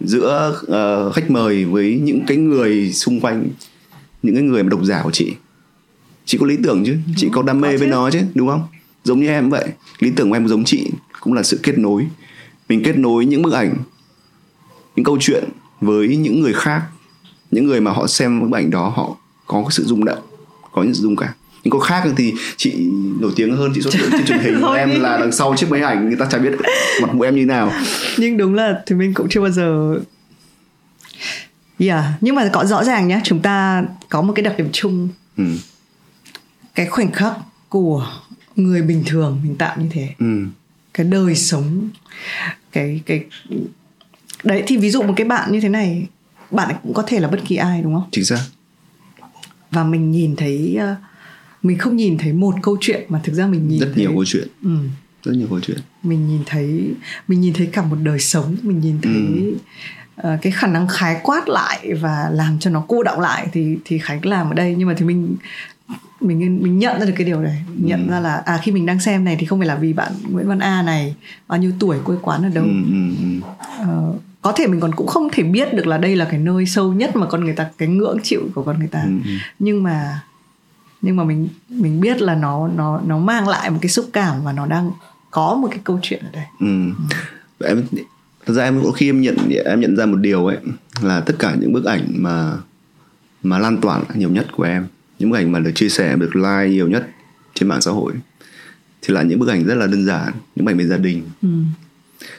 Speaker 2: giữa uh, khách mời với những cái người xung quanh những cái người mà độc giả của chị. Chị có lý tưởng chứ? Chị có đam mê với nó chứ đúng không giống như em vậy lý tưởng của em giống chị cũng là sự kết nối. Mình kết nối những bức ảnh những câu chuyện với những người khác những người mà họ xem bức ảnh đó họ có cái sự rung động có những sự rung cảm. Nhưng có khác thì chị nổi tiếng hơn chị xuất hiện trên truyền hình. Em là đằng sau chiếc máy ảnh người ta chả biết mặt mũi em như nào.
Speaker 1: Nhưng đúng là thì mình cũng chưa bao giờ Yeah, nhưng mà có rõ ràng nhé, chúng ta có một cái đặc điểm chung. Ừ. Cái khoảnh khắc của người bình thường mình tạo như thế. Ừ. Cái đời sống cái cái đấy thì ví dụ một cái bạn như thế này, bạn cũng có thể là bất kỳ ai đúng không?
Speaker 2: Chính xác.
Speaker 1: Và mình nhìn thấy uh, mình không nhìn thấy một câu chuyện mà thực ra mình nhìn
Speaker 2: rất
Speaker 1: thấy...
Speaker 2: nhiều câu chuyện. Ừ. Rất nhiều câu chuyện.
Speaker 1: Mình nhìn thấy mình nhìn thấy cả một đời sống, mình nhìn thấy ừ uh, cái khả năng khái quát lại và làm cho nó cô động lại thì thì khánh làm ở đây nhưng mà thì mình mình mình nhận ra được cái điều này nhận ừ. ra là à khi mình đang xem này thì không phải là vì bạn Nguyễn Văn A này bao nhiêu tuổi quê quán ở đâu ừ, ừ, uh, có thể mình còn cũng không thể biết được là đây là cái nơi sâu nhất mà con người ta cái ngưỡng chịu của con người ta ừ, ừ. nhưng mà nhưng mà mình mình biết là nó nó nó mang lại một cái xúc cảm và nó đang có một cái câu chuyện ở đây ừ.
Speaker 2: Ừ. em thật ra em có khi em nhận em nhận ra một điều ấy là tất cả những bức ảnh mà mà lan tỏa nhiều nhất của em những bức ảnh mà được chia sẻ được like nhiều nhất trên mạng xã hội thì là những bức ảnh rất là đơn giản những bức ảnh về gia đình. Ừ.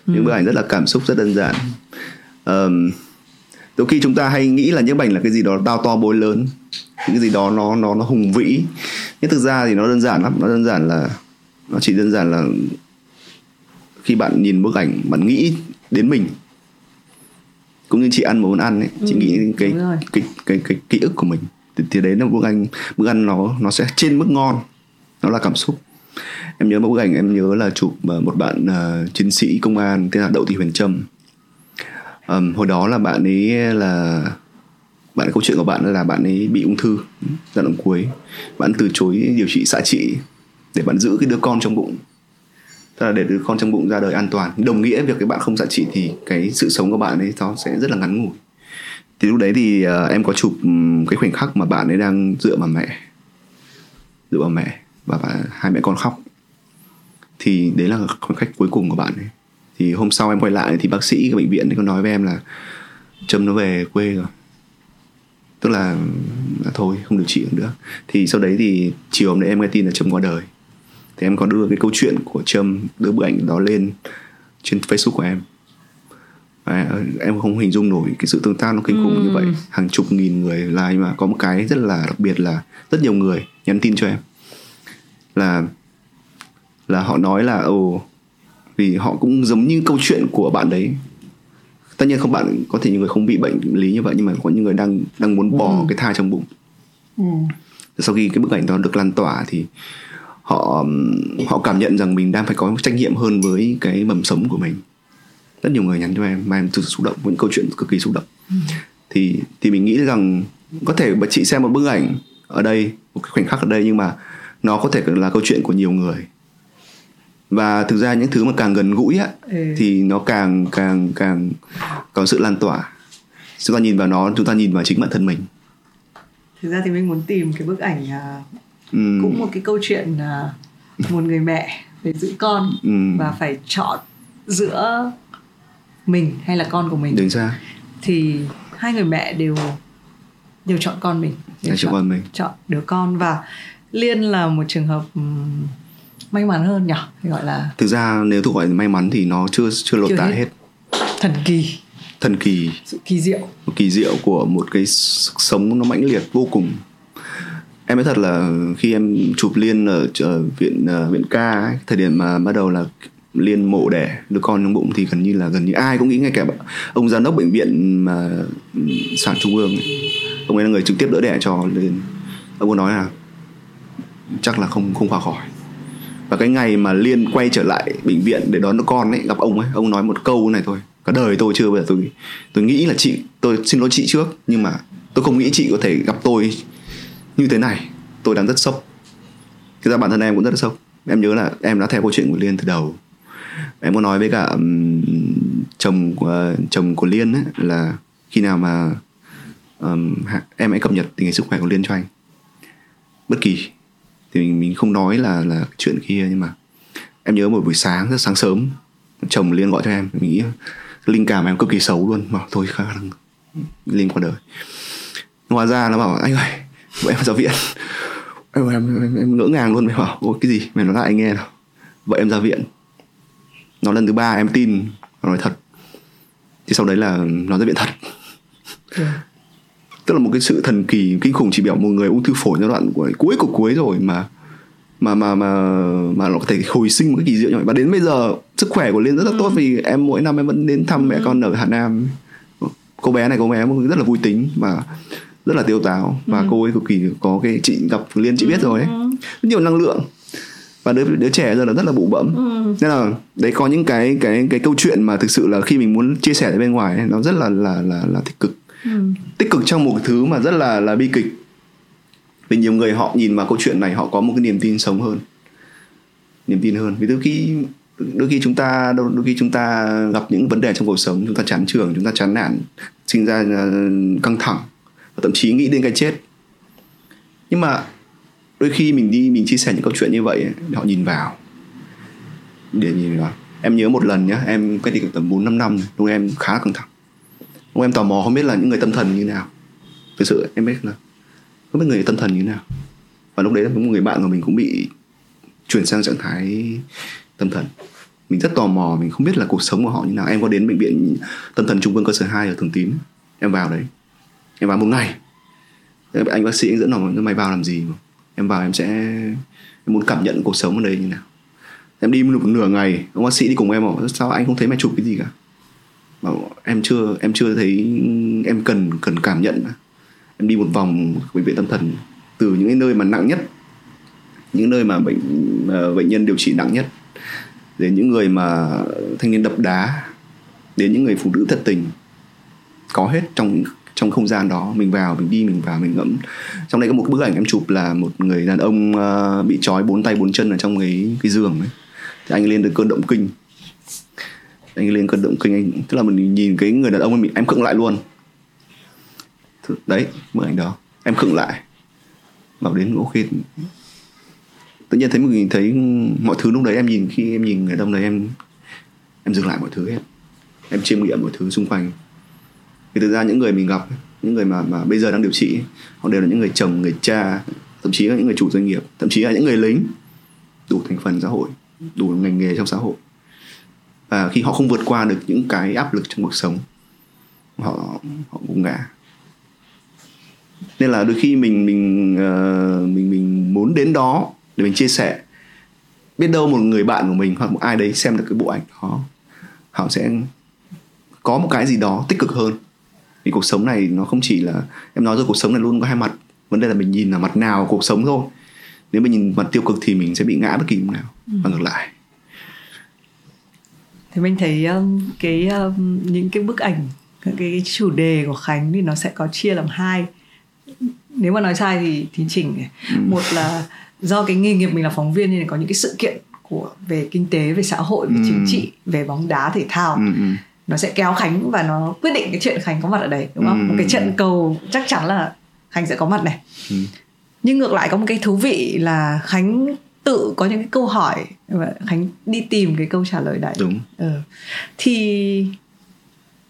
Speaker 2: những ừ. bức ảnh rất là cảm xúc rất đơn giản. Um, đôi khi chúng ta hay nghĩ là những bức ảnh là cái gì đó tao to bối lớn những cái gì đó nó nó nó hùng vĩ. Nhưng thực ra thì nó đơn giản lắm nó đơn giản là nó chỉ đơn giản là khi bạn nhìn bức ảnh bạn nghĩ đến mình. Cũng như chị ăn một món ăn ấy chị ừ, nghĩ đến cái cái, cái cái cái ký ức của mình thì, thì đấy là bức ảnh bức ăn nó nó sẽ trên mức ngon. Nó là cảm xúc. Em nhớ một bức ảnh em nhớ là chụp ờ, một bạn uh, chiến sĩ công an tên là đậu thị huyền trâm. Um, hồi đó là bạn ấy là bạn ấy, câu chuyện của bạn là bạn ấy bị ung thư giai đoạn cuối. Bạn từ chối điều trị xạ trị để bạn giữ cái đứa con trong bụng. Tức là để đứa con trong bụng ra đời an toàn. Đồng nghĩa việc cái bạn không xạ trị thì cái sự sống của bạn ấy nó sẽ rất là ngắn ngủi thì lúc đấy thì uh, em có chụp cái khoảnh khắc mà bạn ấy đang dựa vào mẹ dựa vào mẹ và bà, hai mẹ con khóc. Thì đấy là khoảnh khắc cuối cùng của bạn ấy. Thì hôm sau em quay lại thì bác sĩ cái bệnh viện ấy có nói với em là trâm nó về quê rồi. Tức là, là thôi không điều trị được nữa. Thì sau đấy thì chiều hôm đấy em nghe tin là trâm qua đời. Thì em có đưa cái câu chuyện của trâm đưa bức ảnh đó lên trên facebook của em và em không hình dung nổi cái sự tương tác nó kinh khủng ừ. như vậy hàng chục nghìn người like mà có một cái rất là đặc biệt là rất nhiều người nhắn tin cho em là là họ nói là ồ vì họ cũng giống như câu chuyện của bạn đấy tất nhiên không bạn có thể những người không bị bệnh lý như vậy nhưng mà có những người đang đang muốn bỏ ừ. cái thai trong bụng ừ. sau khi cái bức ảnh đó được lan tỏa thì họ họ cảm nhận rằng mình đang phải có trách nhiệm hơn với cái mầm sống của mình rất nhiều người nhắn cho em mà em thực sự xúc động với những câu chuyện cực kỳ xúc động ừ. thì thì mình nghĩ rằng có thể chị xem một bức ảnh ở đây một cái khoảnh khắc ở đây nhưng mà nó có thể là câu chuyện của nhiều người và thực ra những thứ mà càng gần gũi á ừ. thì nó càng càng càng có sự lan tỏa chúng ta nhìn vào nó chúng ta nhìn vào chính bản thân mình
Speaker 1: thực ra thì mình muốn tìm cái bức ảnh uh, ừ. cũng một cái câu chuyện uh, một người mẹ phải giữ con ừ. và phải chọn giữa mình hay là con của mình?
Speaker 2: Đúng ra
Speaker 1: thì hai người mẹ đều đều chọn con mình.
Speaker 2: Đều chọn, con mình.
Speaker 1: Chọn đứa con và liên là một trường hợp may mắn hơn nhỉ? Gọi là
Speaker 2: thực ra nếu thuộc gọi may mắn thì nó chưa chưa lột tả hết. hết.
Speaker 1: Thần kỳ.
Speaker 2: Thần kỳ.
Speaker 1: Sự kỳ diệu.
Speaker 2: Một kỳ diệu của một cái sống nó mãnh liệt vô cùng. Em nói thật là khi em chụp liên ở, ở viện uh, viện ca ấy, thời điểm mà bắt đầu là liên mộ đẻ đứa con trong bụng thì gần như là gần như ai cũng nghĩ ngay cả ông giám đốc bệnh viện mà ừ, sản trung ương ấy. ông ấy là người trực tiếp đỡ đẻ cho liên ông ấy nói là chắc là không không qua khỏi. Và cái ngày mà liên quay trở lại bệnh viện để đón đứa con ấy, gặp ông ấy, ông nói một câu này thôi. Cả đời tôi chưa bao giờ tôi tôi nghĩ là chị tôi xin lỗi chị trước, nhưng mà tôi không nghĩ chị có thể gặp tôi như thế này. Tôi đang rất sốc. Thực ra bản thân em cũng rất là sốc. Em nhớ là em đã theo câu chuyện của liên từ đầu em có nói với cả um, chồng của chồng của liên ấy, là khi nào mà um, em hãy cập nhật tình hình sức khỏe của liên cho anh. Bất kỳ. Thì mình mình không nói là là chuyện kia nhưng mà em nhớ một buổi sáng rất sáng sớm chồng liên gọi cho em. Mình nghĩ linh cảm em cực kỳ xấu luôn. Mà thôi khả năng linh qua đời. Hóa ra nó bảo anh ơi vậy em ra viện. Em, em, em, em ngỡ ngàng luôn. Mày bảo ôi cái gì? Mày nói lại anh nghe nào. Vậy em ra viện nó lần thứ ba em tin nó nói thật. Thì sau đấy là nó ra viện thật. Yeah tức là một cái sự thần kỳ kinh khủng chỉ biểu một người ung thư phổi giai đoạn của cuối của cuối rồi mà mà mà mà mà nó có thể hồi sinh một cái kỳ diệu như vậy và đến bây giờ sức khỏe của liên rất là ừ. tốt vì em mỗi năm em vẫn đến thăm mẹ ừ. con ở hà nam. Cô bé này cô bé rất là vui tính và rất là tiêu táo. Và ừ. cô ấy cực kỳ có cái chị gặp liên chị biết rồi ấy. Ừ. rất nhiều năng lượng và đứa đứa trẻ giờ là rất là bụ bẫm. Ừ. nên là đấy có những cái cái cái câu chuyện mà thực sự là khi mình muốn chia sẻ đến bên ngoài nó rất là là là là tích cực. Ừ. tích cực trong một cái thứ mà rất là là bi kịch. Vì nhiều người họ nhìn vào câu chuyện này họ có một cái niềm tin sống hơn. Niềm tin hơn. Vì đôi khi đôi khi chúng ta đôi khi chúng ta gặp những vấn đề trong cuộc sống chúng ta chán trường chúng ta chán nản sinh ra ờ, căng thẳng và thậm chí nghĩ đến cái chết. Nhưng mà đôi khi mình đi, mình chia sẻ những câu chuyện như vậy họ nhìn vào. Để nhìn vào. Em nhớ một lần nhá, em cách đi tầm bốn, năm năm lúc em khá căng thẳng lúc em tò mò không biết là những người tâm thần như nào. Thực sự em biết là không biết người tâm thần như nào. Và lúc đấy là một người bạn của mình cũng bị chuyển sang trạng thái tâm thần. Mình rất tò mò, mình không biết là cuộc sống của họ như nào. Em có đến bệnh viện tâm thần trung ương cơ sở 2 ở thường tín, em vào đấy. Em vào một ngày. Anh bác sĩ dẫn nó mày vào làm gì mà? Em vào em sẽ, em muốn cảm nhận cuộc sống ở đây như nào. Em đi một nửa ngày, ông bác sĩ đi cùng em bảo, sao anh không thấy mày chụp cái gì cả? Bảo, em chưa em chưa thấy, em cần cần cảm nhận em đi một vòng bệnh viện tâm thần, từ những cái nơi mà nặng nhất, những nơi mà bệnh mà bệnh nhân điều trị nặng nhất, đến những người mà thanh niên đập đá, đến những người phụ nữ thật tình, có hết trong trong không gian đó mình vào mình đi mình vào mình ngẫm. Trong đây có một cái bức ảnh em chụp là một người đàn ông uh, bị trói bốn tay bốn chân ở trong cái cái giường ấy. Thì anh lên được cơn động kinh. Anh lên cơn động kinh anh tức là mình nhìn cái người đàn ông mình em khựng lại luôn. Đấy bức ảnh đó. Em khựng lại. Bảo đến ok. Tự nhiên thấy mình thấy mọi thứ lúc đấy em nhìn khi em nhìn người đàn ông đấy em em dừng lại mọi thứ hết. Em chiêm nghiệm mọi thứ xung quanh thì thực ra những người mình gặp những người mà mà bây giờ đang điều trị họ đều là những người chồng người cha thậm chí là những người chủ doanh nghiệp thậm chí là những người lính. Đủ thành phần xã hội đủ ngành nghề trong xã hội. Và khi họ không vượt qua được những cái áp lực trong cuộc sống họ họ cũng ngã nên là đôi khi mình mình uh, mình mình muốn đến đó để mình chia sẻ. Biết đâu một người bạn của mình hoặc một ai đấy xem được cái bộ ảnh đó họ sẽ có một cái gì đó tích cực hơn vì cuộc sống này nó không chỉ là em nói rồi cuộc sống này luôn có hai mặt vấn đề là mình nhìn là mặt nào cuộc sống thôi nếu mình nhìn mặt tiêu cực thì mình sẽ bị ngã bất kỳ lúc nào ừ. và ngược lại
Speaker 1: thì mình thấy um, cái um, những cái bức ảnh cái, cái chủ đề của khánh thì nó sẽ có chia làm hai nếu mà nói sai thì thì chỉnh ừ. một là do cái nghề nghiệp mình là phóng viên nên có những cái sự kiện của về kinh tế về xã hội về ừ. chính trị về bóng đá thể thao ừ, ừ. Nó sẽ kéo khánh và nó quyết định cái chuyện khánh có mặt ở đấy đúng không ừ. một cái trận cầu chắc chắn là khánh sẽ có mặt này ừ. nhưng ngược lại có một cái thú vị là khánh tự có những cái câu hỏi và khánh đi tìm cái câu trả lời đấy
Speaker 2: đúng
Speaker 1: ừ. thì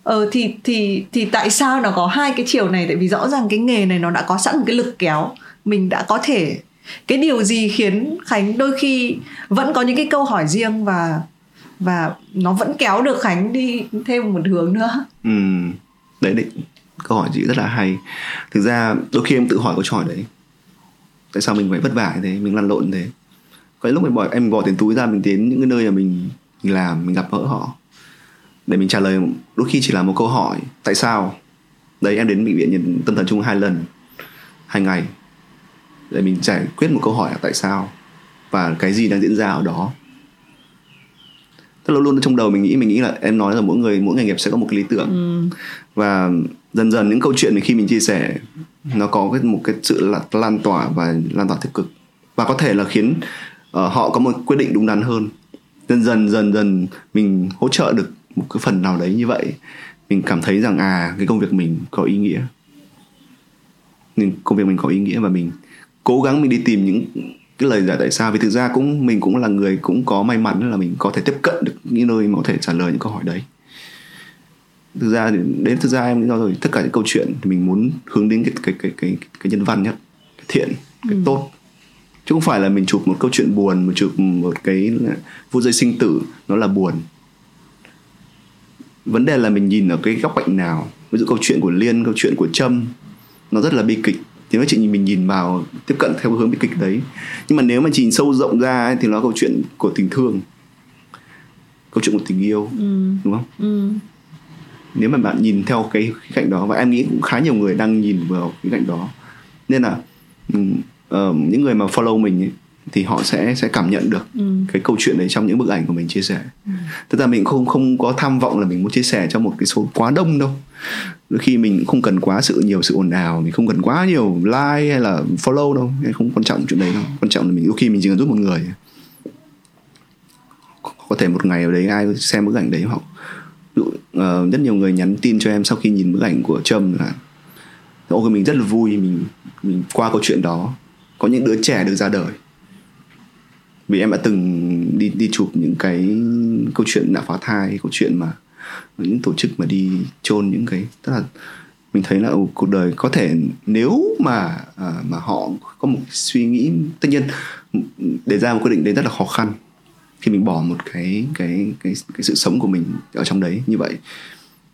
Speaker 1: ờ thì thì thì tại sao nó có hai cái chiều này tại vì rõ ràng cái nghề này nó đã có sẵn một cái lực kéo mình đã có thể cái điều gì khiến khánh đôi khi vẫn có những cái câu hỏi riêng và và nó vẫn kéo được khánh đi thêm một hướng nữa.
Speaker 2: Ừ đấy đấy. Câu hỏi chị rất là hay. Thực ra đôi khi em tự hỏi câu hỏi đấy. Tại sao mình phải vất vả như thế mình lăn lộn thế? Có lúc mình bỏ em bỏ tiền túi ra mình đến những cái nơi mà mình, mình làm mình gặp gỡ họ. Để mình trả lời đôi khi chỉ là một câu hỏi tại sao? Đấy em đến bệnh viện nhận tâm thần chung hai lần hai ngày. Để mình giải quyết một câu hỏi là tại sao? Và cái gì đang diễn ra ở đó? Tức là luôn trong đầu mình nghĩ mình nghĩ là em nói là mỗi người mỗi nghề nghiệp sẽ có một cái lý tưởng. Ừ. và dần dần những câu chuyện này khi mình chia sẻ nó có cái một cái sự là lan tỏa và lan tỏa tích cực. Và có thể là khiến uh, họ có một quyết định đúng đắn hơn. Dần dần dần dần mình hỗ trợ được một cái phần nào đấy như vậy mình cảm thấy rằng à cái công việc mình có ý nghĩa. Nên công việc mình có ý nghĩa và mình cố gắng mình đi tìm những cái lời giải tại sao. Vì thực ra cũng mình cũng là người cũng có may mắn là mình có thể tiếp cận được những nơi mà có thể trả lời những câu hỏi đấy. Thực ra đến thực ra em nói rồi tất cả những câu chuyện thì mình muốn hướng đến cái cái cái cái cái nhân văn nhất cái thiện cái ừ. tốt. Chứ không phải là mình chụp một câu chuyện buồn mà chụp một cái vô dây sinh tử nó là buồn. Vấn đề là mình nhìn ở cái góc cạnh nào. Ví dụ câu chuyện của liên câu chuyện của trâm nó rất là bi kịch thì nói chuyện mình nhìn vào tiếp cận theo hướng bi kịch đấy nhưng mà nếu mà nhìn sâu rộng ra ấy, thì nó câu chuyện của tình thương câu chuyện của tình yêu ừ. đúng không ừ. nếu mà bạn nhìn theo cái cạnh đó và em nghĩ cũng khá nhiều người đang nhìn vào cái cạnh đó nên là uh, những người mà follow mình ấy, thì họ sẽ sẽ cảm nhận được ừ. cái câu chuyện đấy trong những bức ảnh của mình chia sẻ. Ừ. Tức là mình không không có tham vọng là mình muốn chia sẻ cho một cái số quá đông đâu. Đôi khi mình không cần quá sự nhiều sự ồn ào, mình không cần quá nhiều like hay là follow đâu, không quan trọng chuyện đấy đâu. Quan trọng là mình đôi khi mình chỉ cần giúp một người. Có thể một ngày ở đấy ai xem bức ảnh đấy họ uh, rất nhiều người nhắn tin cho em sau khi nhìn bức ảnh của Trâm là ôi mình rất là vui mình mình qua câu chuyện đó có những đứa trẻ được ra đời vì em đã từng đi đi chụp những cái câu chuyện nạo phá thai câu chuyện mà những tổ chức mà đi chôn những cái tức là mình thấy là cuộc đời có thể nếu mà à, mà họ có một suy nghĩ tất nhiên để ra một quyết định đấy rất là khó khăn khi mình bỏ một cái cái cái cái sự sống của mình ở trong đấy như vậy.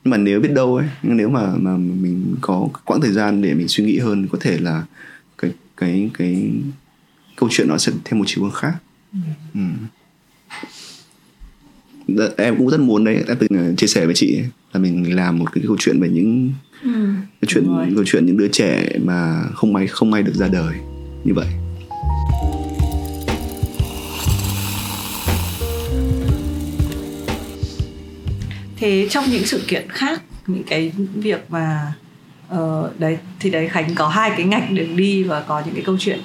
Speaker 2: Nhưng mà nếu biết đâu ấy nếu mà mà mình có quãng thời gian để mình suy nghĩ hơn có thể là cái cái cái câu chuyện nó sẽ thêm một chiều hướng khác ừ. em cũng rất muốn đấy em từng ờ, chia sẻ với chị ấy, là mình làm một cái câu chuyện về những ừ. cái chuyện câu chuyện những đứa trẻ mà không may không may được ra đời như vậy
Speaker 1: thế trong những sự kiện khác những cái việc mà uh, đấy thì đấy khánh có hai cái ngạch được đi và có những cái câu chuyện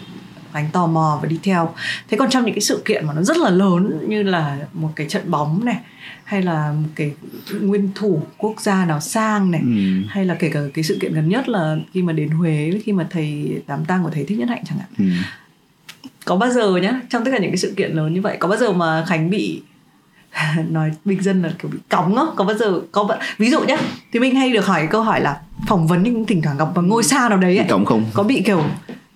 Speaker 1: Khánh tò mò và đi theo. Thế còn trong những cái sự kiện mà nó rất là lớn như là một cái trận bóng này hay là một cái nguyên thủ quốc gia nào sang này ừ. hay là kể cả cái sự kiện gần nhất là khi mà đến Huế khi mà thầy đám tang của thầy Thích Nhất Hạnh chẳng hạn. Ừ. có bao giờ nhá trong tất cả những cái sự kiện lớn như vậy có bao giờ mà Khánh bị nói bình dân là kiểu bị cóng á? Có bao giờ có ví dụ nhá thì mình hay được hỏi câu hỏi là phỏng vấn nhưng thỉnh thoảng gặp một ngôi sao nào đấy ấy,
Speaker 2: cóng không?
Speaker 1: Có bị kiểu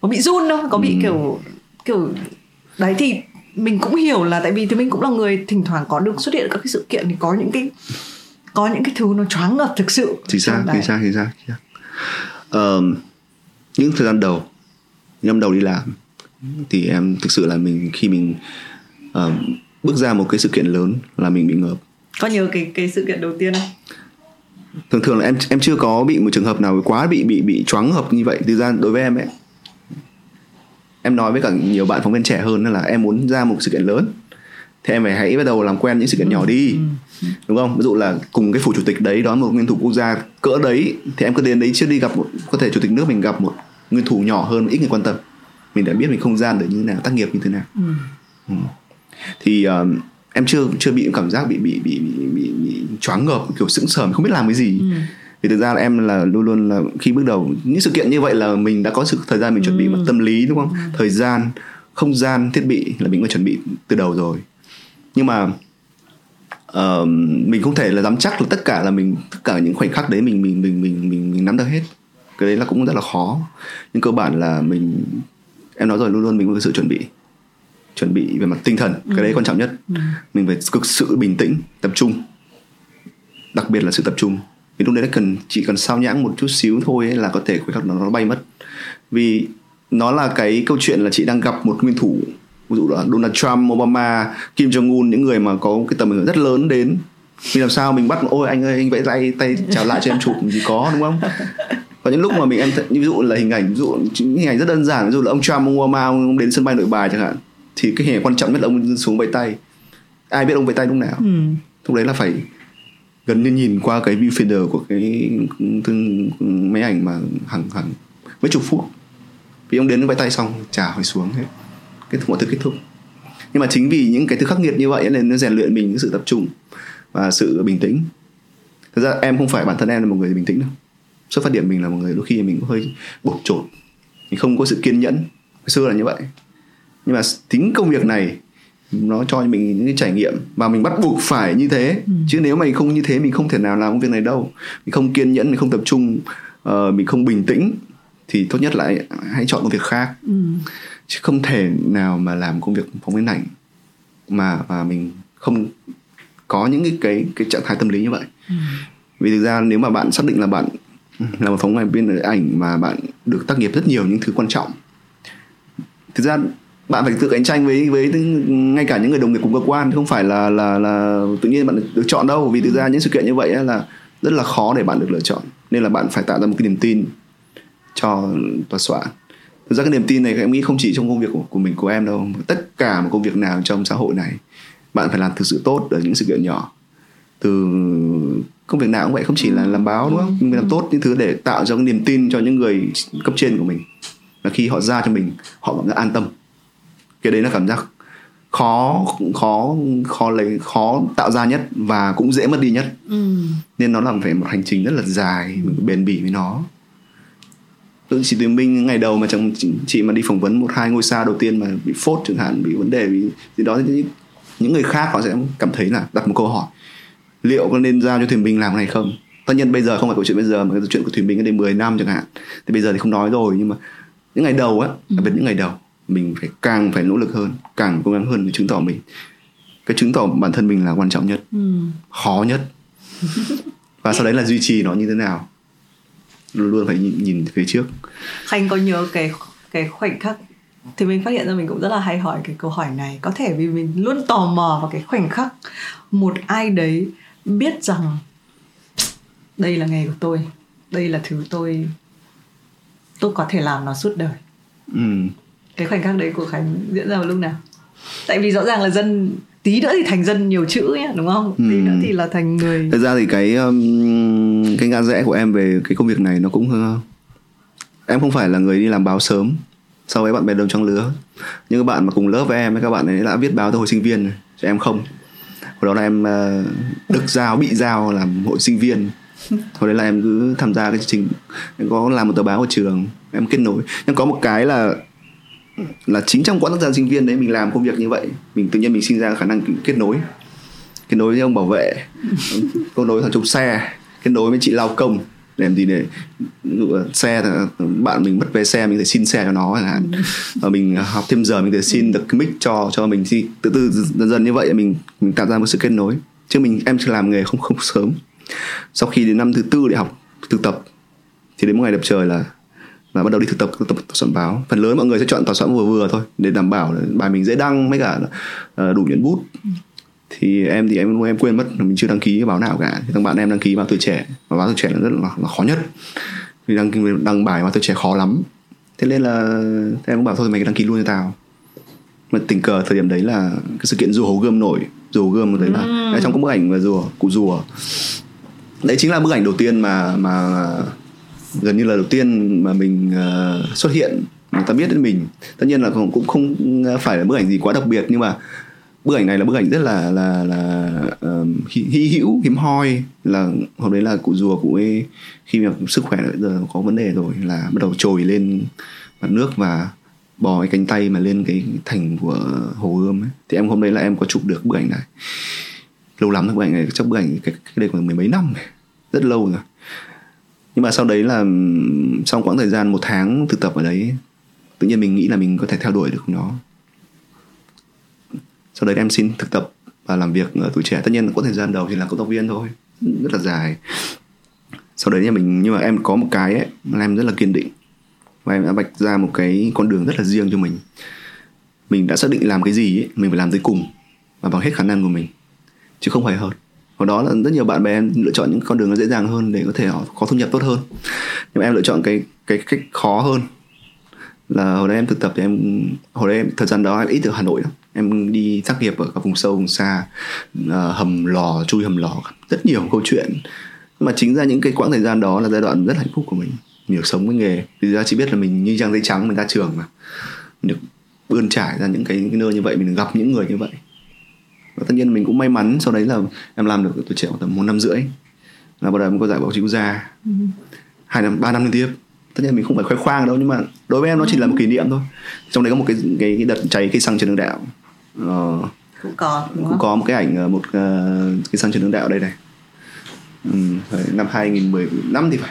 Speaker 1: có bị run đâu có bị ừ. kiểu kiểu đấy thì mình cũng hiểu là tại vì thì mình cũng là người thỉnh thoảng có được xuất hiện các cái sự kiện thì có những cái có những cái thứ nó choáng ngợp thực sự.
Speaker 2: Thì sao thì sao thì sao uh, những thời gian đầu những năm đầu đi làm thì em thực sự là mình khi mình uh, bước ra một cái sự kiện lớn là mình bị ngợp.
Speaker 1: Có nhớ cái cái sự kiện đầu tiên không?
Speaker 2: Thường thường là em em chưa có bị một trường hợp nào quá bị bị bị choáng hợp như vậy. Thực ra đối với em ấy em nói với cả nhiều bạn phóng viên trẻ hơn là em muốn ra một sự kiện lớn thì em phải hãy bắt đầu làm quen những sự kiện ừ. nhỏ đi ừ. đúng không ví dụ là cùng cái phủ chủ tịch đấy đón một nguyên thủ quốc gia cỡ đấy thì em cứ đến đấy chưa đi gặp một có thể chủ tịch nước mình gặp một nguyên thủ nhỏ hơn ít người quan tâm mình đã biết mình không gian được như thế nào tác nghiệp như thế nào ừ. Ừ. thì um, em chưa chưa bị cảm giác bị bị bị bị, bị, bị choáng ngợp kiểu sững sờ không biết làm cái gì ừ. Vì thực ra là em là luôn luôn là khi bước đầu những sự kiện như vậy là mình đã có sự thời gian mình chuẩn bị ừ. tâm lý đúng không ừ. thời gian không gian thiết bị là mình đã chuẩn bị từ đầu rồi nhưng mà uh, mình không thể là dám chắc là tất cả là mình tất cả những khoảnh khắc đấy mình mình mình mình mình, mình nắm được hết cái đấy là cũng rất là khó nhưng cơ bản là mình em nói rồi luôn luôn mình có sự chuẩn bị chuẩn bị về mặt tinh thần ừ. cái đấy quan trọng nhất ừ. mình phải cực sự bình tĩnh tập trung đặc biệt là sự tập trung vì lúc đấy nó cần chỉ cần sao nhãng một chút xíu thôi ấy là có thể khoảnh khắc nó, nó bay mất. Vì nó là cái câu chuyện là chị đang gặp một nguyên thủ ví dụ là Donald Trump, Obama, Kim Jong Un những người mà có cái tầm ảnh hưởng rất lớn đến. Vì làm sao mình bắt ôi anh ơi anh vẫy tay tay chào lại cho em chụp gì có đúng không? Có những lúc mà mình em ví dụ là hình ảnh ví dụ những hình ảnh rất đơn giản ví dụ là ông Trump ông Obama ông đến sân bay nội bài chẳng hạn thì cái hình ảnh quan trọng nhất là ông xuống vẫy tay. Ai biết ông vẫy tay lúc nào? Ừ. lúc đấy là phải gần như nhìn qua cái viewfinder của cái thương máy ảnh mà hàng hàng mấy chục phút. Vì ông đến vẫy tay xong trả hồi xuống hết. Kết thúc mọi thứ kết thúc. Nhưng mà chính vì những cái thứ khắc nghiệt như vậy nên nó rèn luyện mình cái sự tập trung và sự bình tĩnh. Thực ra em không phải bản thân em là một người bình tĩnh đâu. Xuất phát điểm mình là một người đôi khi mình cũng hơi bột trột mình không có sự kiên nhẫn. Hồi xưa là như vậy. Nhưng mà tính công việc này nó cho mình những cái trải nghiệm và mình bắt buộc phải như thế ừ. chứ nếu mà không như thế mình không thể nào làm công việc này đâu mình không kiên nhẫn mình không tập trung uh, mình không bình tĩnh thì tốt nhất là hãy chọn công việc khác ừ. chứ không thể nào mà làm công việc phóng viên ảnh mà mà mình không có những cái cái cái trạng thái tâm lý như vậy ừ. vì thực ra nếu mà bạn xác định là bạn là một phóng viên ảnh mà bạn được tác nghiệp rất nhiều những thứ quan trọng thực ra bạn phải tự cạnh tranh với với ngay cả những người đồng nghiệp cùng cơ quan không phải là là là tự nhiên bạn được chọn đâu. Vì thực ra những sự kiện như vậy là rất là khó để bạn được lựa chọn. Nên là bạn phải tạo ra một cái niềm tin cho tòa soạn. Thực ra cái niềm tin này em nghĩ không chỉ trong công việc của, của mình của em đâu tất cả một công việc nào trong xã hội này bạn phải làm thực sự tốt ở những sự kiện nhỏ. Từ công việc nào cũng vậy không chỉ là làm báo đúng không? Mình làm tốt những thứ để tạo ra cái niềm tin cho những người cấp trên của mình. Và khi họ ra cho mình họ cảm giác an tâm cái đấy là cảm giác khó khó khó lấy khó tạo ra nhất và cũng dễ mất đi nhất. Ừ. nên nó là phải một hành trình rất là dài mình bền bỉ với nó. Chị Tuyền Minh ngày đầu mà chẳng chị mà đi phỏng vấn một hai ngôi sao đầu tiên mà bị phốt chẳng hạn bị vấn đề vì gì đó thì những người khác họ sẽ cảm thấy là đặt một câu hỏi. Liệu có nên giao cho Thuyền Minh làm này không? Tất nhiên bây giờ không phải câu chuyện bây giờ mà cái chuyện của Thuyền Minh đến 10 năm chẳng hạn. Thì bây giờ thì không nói rồi nhưng mà những ngày đầu á đặc biệt những ngày đầu mình phải càng phải nỗ lực hơn càng cố gắng hơn để chứng tỏ mình. Cái chứng tỏ bản thân mình là quan trọng nhất ừ. khó nhất. Và sau đấy là duy trì nó như thế nào luôn luôn phải nhìn, nhìn phía trước.
Speaker 1: Khanh có nhớ cái cái khoảnh khắc thì mình phát hiện ra mình cũng rất là hay hỏi cái câu hỏi này. Có thể vì mình luôn tò mò vào cái khoảnh khắc một ai đấy biết rằng đây là nghề của tôi đây là thứ tôi tôi có thể làm nó suốt đời. Ừ cái khoảnh khắc đấy của khánh diễn ra vào lúc nào? Tại vì rõ ràng là dân tí nữa thì thành dân nhiều chữ nhé đúng không? Tí nữa thì là thành người.
Speaker 2: Thật ra thì cái um, cái ngã rẽ của em về cái công việc này nó cũng uh, em không phải là người đi làm báo sớm so với bạn bè đồng trong lứa. Nhưng các bạn mà cùng lớp với em các bạn ấy đã viết báo từ hồi sinh viên cho em không. Hồi đó là em uh, được giao bị giao làm hội sinh viên. Hồi đấy là em cứ tham gia cái chương trình em có làm một tờ báo ở trường em kết nối. Nhưng có một cái là là chính trong quãng thời gian sinh viên đấy mình làm công việc như vậy, mình tự nhiên mình sinh ra khả năng kết nối. Kết nối với ông bảo vệ, kết nối thằng chụp xe, kết nối với chị lao công. Để làm gì để ví dụ xe bạn mình mất vé xe, mình phải xin xe cho nó chẳng hạn. Và mình học thêm giờ, mình phải xin được cái mic cho cho mình. Thì từ từ dần dần như vậy mình mình tạo ra một sự kết nối. Chứ mình, em chưa làm nghề không không sớm. Sau khi đến năm thứ tư để học thực tập, thì đến một ngày đẹp trời là và bắt đầu đi thực tập thực tập tòa soạn báo. Phần lớn mọi người sẽ chọn tòa soạn vừa vừa thôi để đảm bảo là bài mình dễ đăng với cả uh, đủ nhuận bút. Thì em thì em em quên mất mình chưa đăng ký báo nào cả. Thì thằng bạn em đăng ký báo tuổi trẻ. Và báo tuổi trẻ là rất là, là khó nhất. Vì đăng đăng bài báo tuổi trẻ khó lắm. Thế nên là em cũng bảo thôi mày đăng ký luôn cho tao. Mà tình cờ thời điểm đấy là cái sự kiện rùa hấu gươm nổi. Rùa gươm đấy là ừ. trong có bức ảnh và rùa cụ rùa. Đấy chính là bức ảnh đầu tiên mà mà gần như là đầu tiên mà mình uh, xuất hiện người ta biết đến mình. Tất nhiên là cũng cũng không phải là bức ảnh gì quá đặc biệt nhưng mà bức ảnh này là bức ảnh rất là là là ờ, uh, hy hữu hiếm hoi. Là hôm đấy là cụ rùa cụ ấy khi mà sức khỏe giờ có vấn đề rồi là bắt đầu trồi lên mặt nước và bò cái cánh tay mà lên cái thành của hồ gươm ấy. Thì em hôm đấy là em có chụp được bức ảnh này. Lâu lắm rồi bức ảnh này chắc bức ảnh cái, cái đây khoảng mười mấy năm rất lâu rồi nhưng mà sau đấy là sau quãng thời gian một tháng thực tập ở đấy tự nhiên mình nghĩ là mình có thể theo đuổi được nó. Sau đấy em xin thực tập và làm việc ở tuổi trẻ. Tất nhiên là có thời gian đầu thì là cộng tác viên thôi rất là dài. Sau đấy nhà mình nhưng mà em có một cái ấy là em rất là kiên định. Và em đã vạch ra một cái con đường rất là riêng cho mình. Mình đã xác định làm cái gì ấy, mình phải làm tới cùng và bằng hết khả năng của mình chứ không phải hơn và đó là rất nhiều bạn bè em lựa chọn những con đường nó dễ dàng hơn để có thể họ có thu nhập tốt hơn. Nhưng mà em lựa chọn cái cái cách khó hơn là hồi đấy em thực tập thì em hồi đấy em, thời gian đó em ít ở hà nội lắm. Em đi tác nghiệp ở các vùng sâu vùng xa uh, hầm lò chui hầm lò rất nhiều câu chuyện. Nhưng mà chính ra những cái quãng thời gian đó là giai đoạn rất hạnh phúc của mình. Mình được sống với nghề. Vì ra chỉ biết là mình như trang giấy trắng mình ra trường mà. Mình được bươn trải ra những cái, cái nơi như vậy mình được gặp những người như vậy và tất nhiên mình cũng may mắn sau đấy là em làm được tuổi trẻ tầm một năm rưỡi. Là bắt đầu em có giải báo chí quốc gia. Ừ. hai năm ba năm liên tiếp. Tất nhiên mình không phải khoe khoang đâu nhưng mà đối với em nó chỉ là một kỷ niệm thôi. Trong đấy có một cái cái, cái đợt cháy cây xăng trên đường đạo
Speaker 1: ờ, cũng có
Speaker 2: cũng không? có một cái ảnh ờ, một uh, cái xăng trên đường đạo đây này. Ừ, năm 2015 thì phải.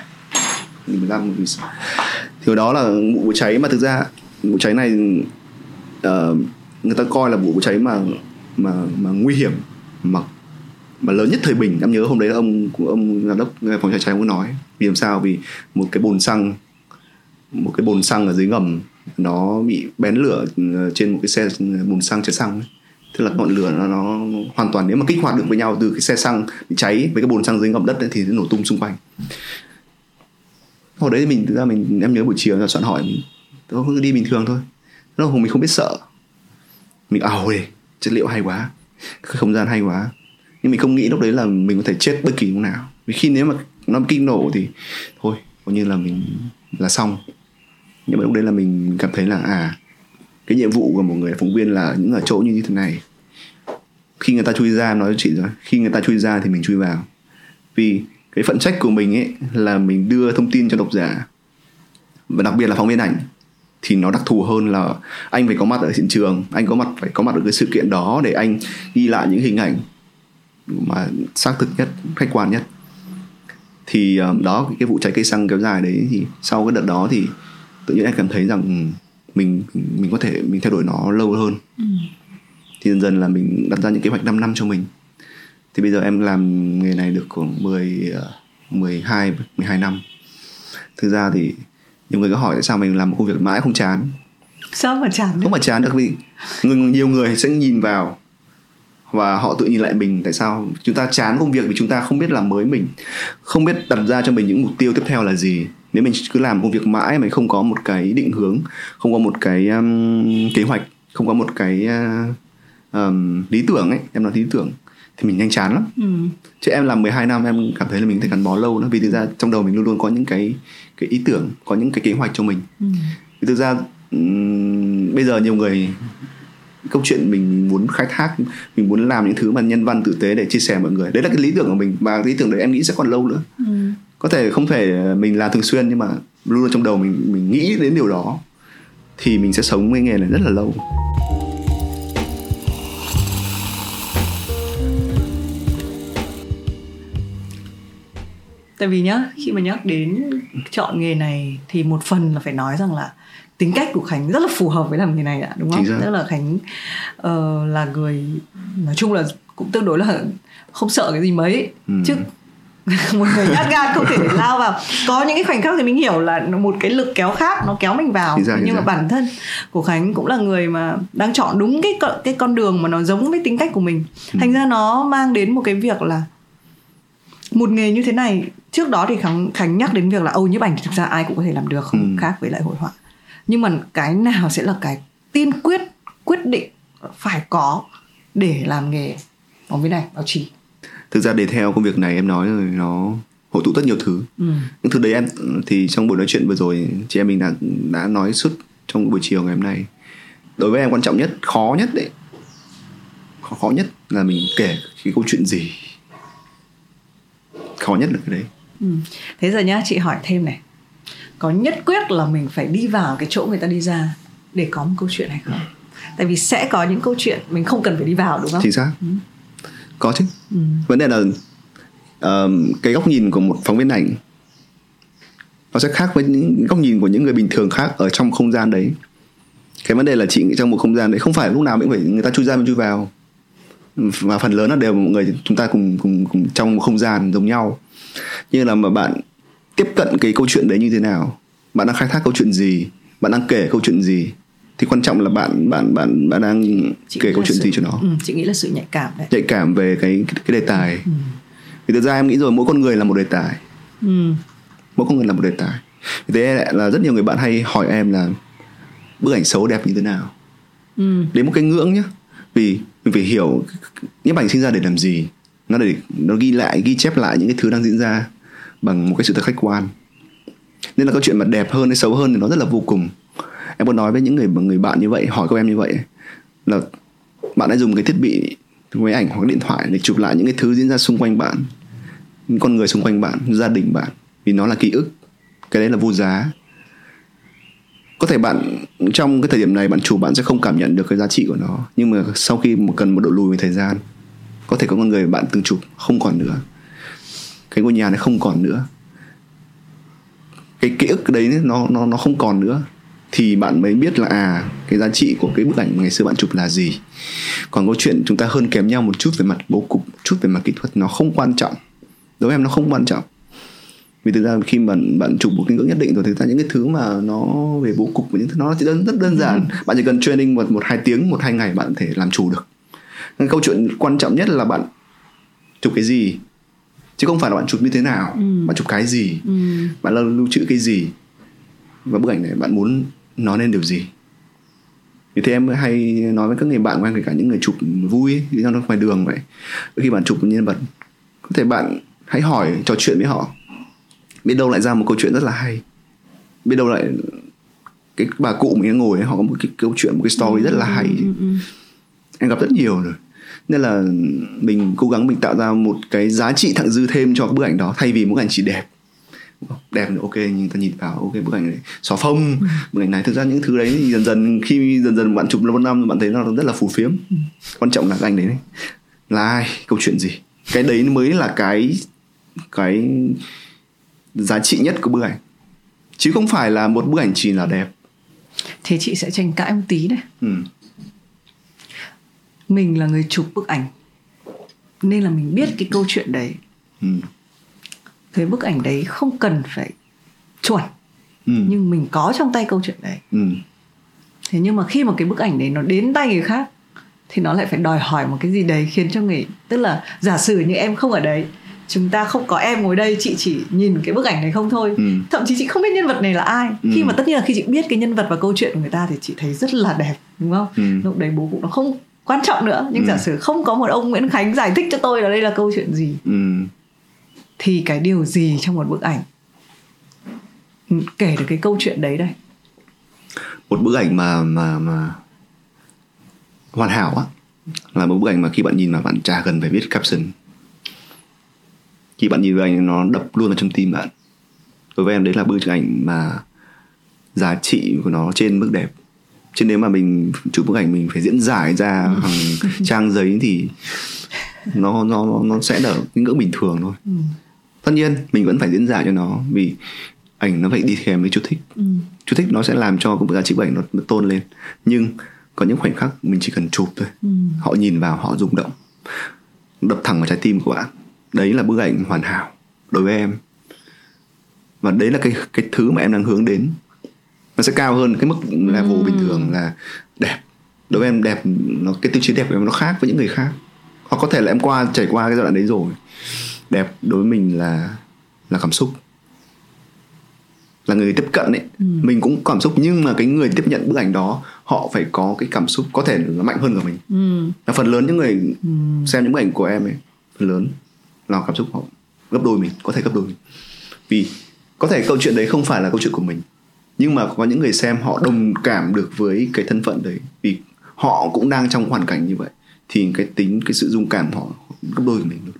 Speaker 2: 2015 2016 thì hồi đó là vụ cháy mà thực ra vụ cháy này uh, người ta coi là vụ cháy mà mà mà nguy hiểm mà mà lớn nhất thời bình. Em nhớ hôm đấy là ông ông giám đốc phòng cháy cháy cũng nói. Vì làm sao? Vì một cái bồn xăng một cái bồn xăng ở dưới ngầm nó bị bén lửa ờ, trên một cái xe ờ, bồn xăng chở xăng ấy. tức là ngọn lửa nó, nó hoàn toàn nếu mà kích hoạt được với nhau từ cái xe xăng bị cháy với cái bồn xăng dưới ngầm đất ấy, thì nó nổ tung xung quanh. Hồi đấy mình thực ra mình em nhớ buổi chiều là soạn hỏi mình tôi cứ đi bình thường thôi. Lúc mình không biết sợ. Mình ảo đi chất liệu hay quá không gian hay quá. Nhưng mình không nghĩ lúc đấy là mình có thể chết bất kỳ lúc nào. Vì khi nếu mà nó kinh nổ thì thôi, coi như là mình là xong. Nhưng mà lúc đấy là mình cảm thấy là à cái nhiệm vụ của một người phóng viên là những ở chỗ như thế này. Khi người ta chui ra, nói chị rồi, khi người ta chui ra thì mình chui vào. Vì cái phận trách của mình ấy là mình đưa thông tin cho độc giả, và đặc biệt là phóng viên ảnh thì nó đặc thù hơn là anh phải có mặt ở hiện trường anh có mặt phải có mặt ở cái sự kiện đó để anh ghi lại những hình ảnh mà xác thực nhất khách quan nhất. Thì um, đó cái vụ cháy cây xăng kéo dài đấy thì sau cái đợt đó thì tự nhiên em cảm thấy rằng ừ, mình mình có thể mình theo đuổi nó lâu hơn. Ừ. thì dần dần là mình đặt ra những kế hoạch 5 năm cho mình. Thì bây giờ em làm nghề này được khoảng 10 12 12 năm. Thực ra thì nhiều người có hỏi tại sao mình làm một công việc mãi không chán
Speaker 1: sao mà chán được?
Speaker 2: không mà chán được vì người, nhiều người sẽ nhìn vào và họ tự nhìn lại mình tại sao chúng ta chán công việc vì chúng ta không biết làm mới mình không biết đặt ra cho mình những mục tiêu tiếp theo là gì nếu mình cứ làm công việc mãi mà không có một cái định hướng không có một cái um, kế hoạch không có một cái uh, um, lý tưởng ấy em nói lý tưởng thì mình nhanh chán lắm ừ. chứ em làm 12 năm em cảm thấy là mình thể gắn bó lâu nữa vì thực ra trong đầu mình luôn luôn có những cái cái ý tưởng có những cái kế hoạch cho mình ừ. thực ra um, bây giờ nhiều người câu chuyện mình muốn khai thác mình muốn làm những thứ mà nhân văn tử tế để chia sẻ mọi người đấy là cái lý tưởng của mình và cái lý tưởng đấy em nghĩ sẽ còn lâu nữa ừ. có thể không thể mình làm thường xuyên nhưng mà luôn luôn trong đầu mình mình nghĩ đến điều đó thì mình sẽ sống với nghề này rất là lâu
Speaker 1: tại vì nhá khi mà nhắc đến chọn nghề này thì một phần là phải nói rằng là tính cách của khánh rất là phù hợp với làm nghề này ạ đúng không tức là khánh uh, là người nói chung là cũng tương đối là không sợ cái gì mấy ừ. chứ một người nhát gan không thể lao vào có những cái khoảnh khắc thì mình hiểu là một cái lực kéo khác nó kéo mình vào
Speaker 2: ra,
Speaker 1: nhưng
Speaker 2: ra.
Speaker 1: mà bản thân của khánh cũng là người mà đang chọn đúng cái cái con đường mà nó giống với tính cách của mình
Speaker 2: Ừ.
Speaker 1: thành ra nó mang đến một cái việc là một nghề như thế này trước đó thì khánh khánh nhắc đến việc là âu nhiếp ảnh thì thực ra ai cũng có thể làm được không
Speaker 2: Ừ.
Speaker 1: khác với lại hội họa. Nhưng mà cái nào sẽ là cái tiên quyết quyết định phải có để làm nghề phóng viên ảnh báo chí?
Speaker 2: Thực ra để theo công việc này em nói rồi nó hội tụ rất nhiều thứ.
Speaker 1: Ừ.
Speaker 2: những thứ đấy em thì trong buổi nói chuyện vừa rồi chị em mình đã đã nói suốt trong buổi chiều ngày hôm nay. Đối với em quan trọng nhất khó nhất đấy. Khó, khó nhất là mình kể cái câu chuyện gì khó nhất là cái đấy.
Speaker 1: Ừ. Thế giờ nhá chị hỏi thêm này. Có nhất quyết là mình phải đi vào cái chỗ người ta đi ra Để có một câu chuyện hay không? Tại vì sẽ có những câu chuyện Mình không cần phải đi vào đúng không?
Speaker 2: Chính xác. Có chứ.
Speaker 1: Ừ.
Speaker 2: vấn đề là ờm, cái góc nhìn của một phóng viên ảnh nó sẽ khác với những góc nhìn của những người bình thường khác ở trong không gian đấy. Cái vấn đề là chị nghĩ trong một không gian đấy không phải lúc nào cũng phải người ta chui ra mình chui vào và phần lớn là đều mọi người chúng ta cùng cùng cùng trong một không gian giống nhau. Như là mà bạn tiếp cận cái câu chuyện đấy như thế nào? Bạn đang khai thác câu chuyện gì? Bạn đang kể câu chuyện gì? Thì quan trọng là bạn bạn bạn bạn đang
Speaker 1: Chị
Speaker 2: kể câu chuyện
Speaker 1: sự-
Speaker 2: gì cho nó.
Speaker 1: Ừ, Chị nghĩ là sự nhạy cảm đấy.
Speaker 2: Nhạy cảm về cái cái, cái đề tài. Thì thực ra em nghĩ rồi mỗi con người là một đề tài.
Speaker 1: Ừ.
Speaker 2: mỗi con người là một đề tài. Vì thế là rất nhiều người bạn hay hỏi em là bức ảnh xấu đẹp như thế nào?
Speaker 1: Ừ.
Speaker 2: đến một cái ngưỡng nhá. Vì mình phải hiểu nhiếp ảnh sinh ra để làm gì. Nó để, nó ghi lại, ghi chép lại những cái thứ đang diễn ra bằng một cái sự thật khách quan. Nên là câu chuyện mà đẹp hơn hay xấu hơn thì nó rất là vô cùng. Em muốn nói với những người người bạn như vậy, hỏi các em như vậy, là bạn đã dùng cái thiết bị, máy ảnh hoặc điện thoại để chụp lại những cái thứ diễn ra xung quanh bạn, những con người xung quanh bạn, gia đình bạn, vì nó là ký ức. Cái đấy là vô giá có thể bạn, trong cái thời điểm này bạn chụp bạn sẽ không cảm nhận được cái giá trị của nó. Nhưng mà sau khi một cần một độ lùi về thời gian, có thể có con người bạn từng chụp không còn nữa. Cái ngôi nhà này không còn nữa. Cái ký ức đấy nó nó nó không còn nữa. Thì bạn mới biết là à cái giá trị của cái bức ảnh ngày xưa bạn chụp là gì. Còn câu chuyện chúng ta hơn kém nhau một chút về mặt bố cục một chút về mặt kỹ thuật, nó không quan trọng. Đối với em nó không quan trọng vì thực ra khi mà bạn chụp một cái ngưỡng nhất định rồi thực ra những cái thứ mà nó về bố cục và những thứ nó chỉ đơn rất đơn giản. Bạn chỉ cần training một một hai tiếng một hai ngày bạn có thể làm chủ được. Nên câu chuyện quan trọng nhất là bạn chụp cái gì chứ không phải là bạn chụp như thế nào. Bạn chụp cái gì
Speaker 1: Ừ.
Speaker 2: bạn là lưu trữ cái gì và bức ảnh này bạn muốn nói lên điều gì. Vì thế em hay nói với các người bạn của em kể cả những người chụp vui ấy, đi ra ngoài đường vậy. Khi bạn chụp một nhân vật có thể bạn hãy hỏi trò chuyện với họ biết đâu lại ra một câu chuyện rất là hay. Biết đâu lại cái bà cụ mình ngồi ấy, họ có một cái câu chuyện một cái story rất là hay.
Speaker 1: Ừ. Ừ.
Speaker 2: em gặp rất nhiều rồi. Nên là mình cố gắng mình tạo ra một cái giá trị thặng dư thêm cho bức ảnh đó thay vì bức ảnh chỉ đẹp. Đẹp nữa ok nhưng ta nhìn vào ok bức ảnh này xóa phông. Bức ảnh này thực ra những thứ đấy thì dần dần khi dần dần bạn chụp lâu năm bạn thấy nó rất là phù phiếm. Quan trọng là cái ảnh đấy, đấy là ai? Câu chuyện gì? Cái đấy mới là cái cái giá trị nhất của bức ảnh chứ không phải là một bức ảnh chỉ là đẹp
Speaker 1: Thế chị sẽ tranh cãi một tí này
Speaker 2: ừ.
Speaker 1: Mình là người chụp bức ảnh Nên là mình biết cái câu chuyện đấy
Speaker 2: Ừ.
Speaker 1: Cái bức ảnh đấy không cần phải chuẩn
Speaker 2: Ừ.
Speaker 1: Nhưng mình có trong tay câu chuyện đấy
Speaker 2: Ừ.
Speaker 1: Thế nhưng mà khi mà cái bức ảnh đấy nó đến tay người khác Thì nó lại phải đòi hỏi một cái gì đấy khiến cho người Tức là giả sử như em không ở đấy Chúng ta không có em ngồi đây Chị chỉ nhìn cái bức ảnh này không thôi
Speaker 2: Ừ.
Speaker 1: Thậm chí chị không biết nhân vật này là ai
Speaker 2: Ừ.
Speaker 1: Khi mà tất nhiên là khi chị biết cái nhân vật và câu chuyện của người ta Thì chị thấy rất là đẹp đúng không
Speaker 2: Ừ.
Speaker 1: Lúc đấy bố cũng nó không quan trọng nữa Nhưng
Speaker 2: Ừ.
Speaker 1: giả sử không có một ông Nguyễn Khánh giải thích cho tôi là đây là câu chuyện gì
Speaker 2: Ừ.
Speaker 1: Thì cái điều gì trong một bức ảnh Kể được cái câu chuyện đấy đây
Speaker 2: một bức ảnh mà mà mà hoàn hảo á là một bức ảnh mà khi bạn nhìn mà bạn chả cần phải viết caption khi bạn nhìn vào ảnh nó đập luôn vào trong tim bạn. Đối với em đấy là bức ảnh mà giá trị của nó trên mức đẹp. Chứ nếu mà mình chụp bức ảnh mình phải diễn giải ra hàng trang giấy thì nó nó nó sẽ ở cái ngưỡng bình thường thôi.
Speaker 1: Ừ.
Speaker 2: tất nhiên mình vẫn phải diễn giải cho nó vì ảnh nó phải đi kèm với chú thích.
Speaker 1: Ừ.
Speaker 2: chú thích nó sẽ làm cho cái giá trị bức ảnh nó, nó tôn lên. Nhưng có những khoảnh khắc mình chỉ cần chụp thôi.
Speaker 1: Ừ.
Speaker 2: họ nhìn vào họ rung động. Đập thẳng vào trái tim của bạn đấy là bức ảnh hoàn hảo đối với em. Và đấy là cái cái thứ mà em đang hướng đến. Nó sẽ cao hơn cái mức level
Speaker 1: Ừm.
Speaker 2: bình thường là đẹp. Đối với em đẹp nó cái tiêu chí đẹp của em nó khác với những người khác. Hoặc có thể là em qua trải qua cái giai đoạn đấy rồi. Đẹp đối với mình là là cảm xúc. Là người tiếp cận ấy. Mình cũng cảm xúc nhưng mà cái người tiếp nhận bức ảnh đó họ phải có cái cảm xúc có thể nó mạnh hơn cả mình.
Speaker 1: Ừ.
Speaker 2: là phần lớn những người
Speaker 1: Ừ.
Speaker 2: xem những bức ảnh của em ấy phần lớn là cảm xúc họ. Gấp đôi mình, có thể gấp đôi mình. Vì có thể câu chuyện đấy không phải là câu chuyện của mình, nhưng mà có những người xem họ đồng cảm được với cái thân phận đấy, vì họ cũng đang trong hoàn cảnh như vậy, thì cái tính, cái sự dung cảm họ gấp đôi của mình luôn.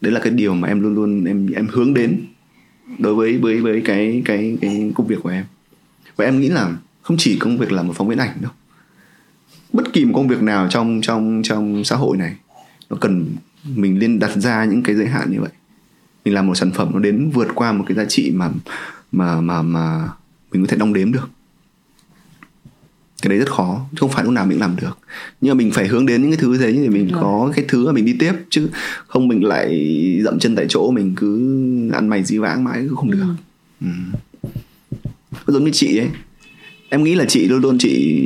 Speaker 2: Đấy là cái điều mà em luôn luôn, em em hướng đến đối với với với cái cái cái công việc của em. Và em nghĩ là không chỉ công việc là một phóng viên ảnh đâu, bất kỳ một công việc nào trong trong trong xã hội này, nó cần mình nên đặt ra những cái giới hạn như vậy. Mình làm một sản phẩm nó đến vượt qua một cái giá trị mà mà mà mà mình có thể đong đếm được. Cái đấy rất khó chứ không phải lúc nào mình làm được. Nhưng mà mình phải hướng đến những cái thứ thế thì mình
Speaker 1: Rồi.
Speaker 2: có cái thứ mà mình đi tiếp chứ không mình lại dậm chân tại chỗ mình cứ ăn mày dí vãng mãi cũng không được. Ừ. giống như chị ấy. Em nghĩ là chị luôn luôn chị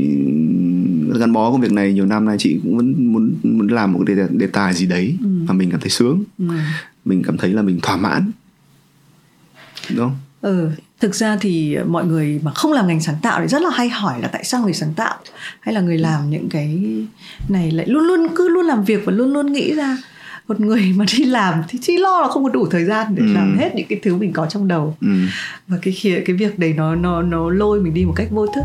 Speaker 2: gắn bó công việc này nhiều năm nay chị cũng vẫn muốn muốn làm một cái đề, đề tài gì đấy
Speaker 1: Ừ.
Speaker 2: mà mình cảm thấy sướng
Speaker 1: Ừ.
Speaker 2: mình cảm thấy là mình thỏa mãn đúng không
Speaker 1: Ừ, thực ra thì mọi người mà không làm ngành sáng tạo thì rất là hay hỏi là tại sao người sáng tạo hay là người làm những cái này lại luôn luôn cứ luôn làm việc và luôn luôn nghĩ ra một người mà đi làm thì chỉ lo là không có đủ thời gian để
Speaker 2: Ừ.
Speaker 1: làm hết những cái thứ mình có trong đầu
Speaker 2: ừ.
Speaker 1: và cái cái việc đấy nó nó nó lôi mình đi một cách vô thức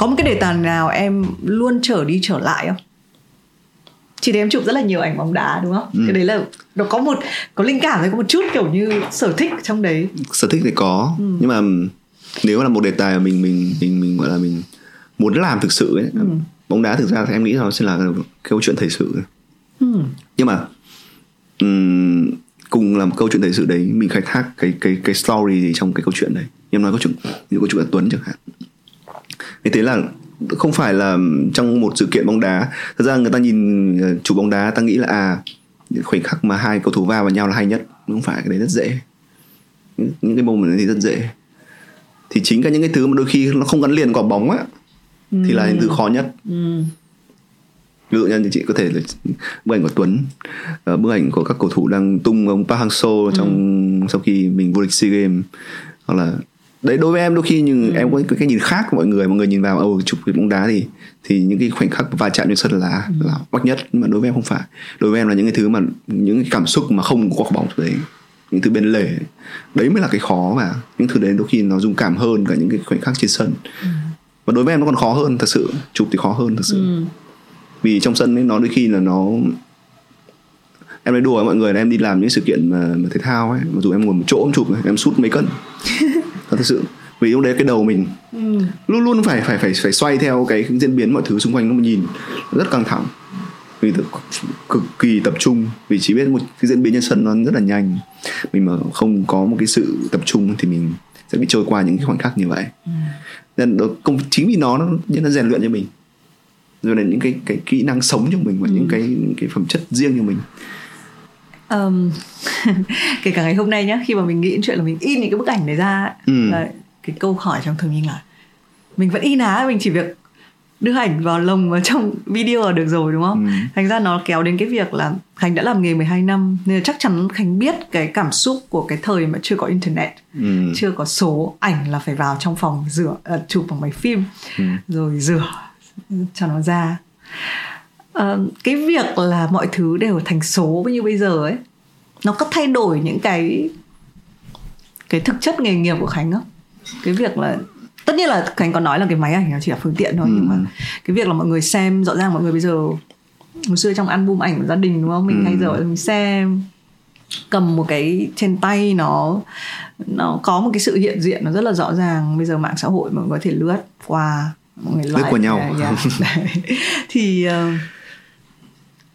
Speaker 1: có một cái đề tài nào em luôn trở đi trở lại không chị thấy em chụp rất là nhiều ảnh bóng đá đúng không
Speaker 2: Ừ.
Speaker 1: cái đấy là nó có một có linh cảm đấy có một chút kiểu như sở thích trong đấy
Speaker 2: sở thích thì có
Speaker 1: Ừ.
Speaker 2: nhưng mà nếu là một đề tài mà mình mình mình mình gọi là mình muốn làm thực sự ấy
Speaker 1: Ừ.
Speaker 2: bóng đá thực ra thì em nghĩ là nó sẽ là câu chuyện thời sự
Speaker 1: ừ.
Speaker 2: nhưng mà ừm, cùng là một câu chuyện thời sự đấy mình khai thác cái cái cái story gì trong cái câu chuyện đấy em nói câu chuyện như câu chuyện là Tuấn chẳng hạn thế thế là không phải là trong một sự kiện bóng đá. Thật ra người ta nhìn ờ, chụp bóng đá ta nghĩ là à khoảnh khắc mà hai cầu thủ va vào nhau là hay nhất. Không phải cái đấy rất dễ. Những, cái moment đấy thì rất dễ. Thì chính cả những cái thứ mà đôi khi nó không gắn liền quả bóng á thì là những thứ khó nhất.
Speaker 1: Ừ.
Speaker 2: ví dụ như chị có thể là bức ảnh của Tuấn ờ, bức ảnh của các cầu thủ đang tung ông Park Hang Seo trong sau khi mình vô địch SEA Games hoặc là đấy đối với em đôi khi nhưng em có cái nhìn khác của mọi người mọi người nhìn vào ồ chụp cái bóng đá thì thì những cái khoảnh khắc va chạm trên sân là là bắt nhất. Nhưng mà đối với em không phải. Đối với em là những cái thứ mà những cái cảm xúc mà không có bóng đấy những thứ bên lề. Đấy mới là cái khó và những thứ đấy đôi khi nó dung cảm hơn cả những cái khoảnh khắc trên sân. Và đối với em nó còn khó hơn thật sự. Chụp thì khó hơn thật sự.
Speaker 1: Ừ.
Speaker 2: vì trong sân ấy nó đôi khi là nó em nói đùa với mọi người là em đi làm những sự kiện mà, mà thể thao ấy. Mặc dù em ngồi một chỗ em chụp em sút mấy cân thật sự. Vì lúc đấy cái đầu mình
Speaker 1: Ừ.
Speaker 2: luôn luôn phải phải phải phải xoay theo cái diễn biến mọi thứ xung quanh nó nhìn. Rất căng thẳng. Vì cực kỳ tập trung. Vì chỉ biết một cái diễn biến trên sân nó rất là nhanh. Mình mà không có một cái sự tập trung thì mình sẽ bị trôi qua những cái khoảnh khắc như vậy. Nên đó, công chính vì nó nó nó rèn luyện cho mình. Rồi là những cái cái kỹ năng sống cho mình và những cái những cái phẩm chất riêng cho mình
Speaker 1: um, kể cả ngày hôm nay nhá khi mà mình nghĩ chuyện là mình in những cái bức ảnh này ra ấy,
Speaker 2: Ừ.
Speaker 1: là cái câu hỏi trong thường mình là mình vẫn in á mình chỉ việc đưa ảnh vào lồng vào trong video là được rồi đúng không
Speaker 2: Ừ.
Speaker 1: thành ra nó kéo đến cái việc là khánh đã làm nghề 12 năm nên là chắc chắn khánh biết cái cảm xúc của cái thời mà chưa có internet
Speaker 2: ừ.
Speaker 1: chưa có số ảnh là phải vào trong phòng rửa à, chụp bằng máy phim
Speaker 2: Ừ.
Speaker 1: rồi rửa cho nó ra Cái việc là mọi thứ đều thành số như bây giờ ấy nó có thay đổi những cái cái thực chất nghề nghiệp của khánh không cái việc là tất nhiên là khánh còn nói là cái máy ảnh nó chỉ là phương tiện thôi
Speaker 2: Ừ.
Speaker 1: nhưng mà cái việc là mọi người xem rõ ràng mọi người bây giờ hồi xưa trong album ảnh của gia đình đúng không mình
Speaker 2: Ừ.
Speaker 1: hay giờ mình xem cầm một cái trên tay nó nó có một cái sự hiện diện nó rất là rõ ràng bây giờ mạng xã hội mọi người có thể lướt qua mọi người
Speaker 2: Lướt
Speaker 1: like,
Speaker 2: qua nhau.
Speaker 1: yeah, thì uh,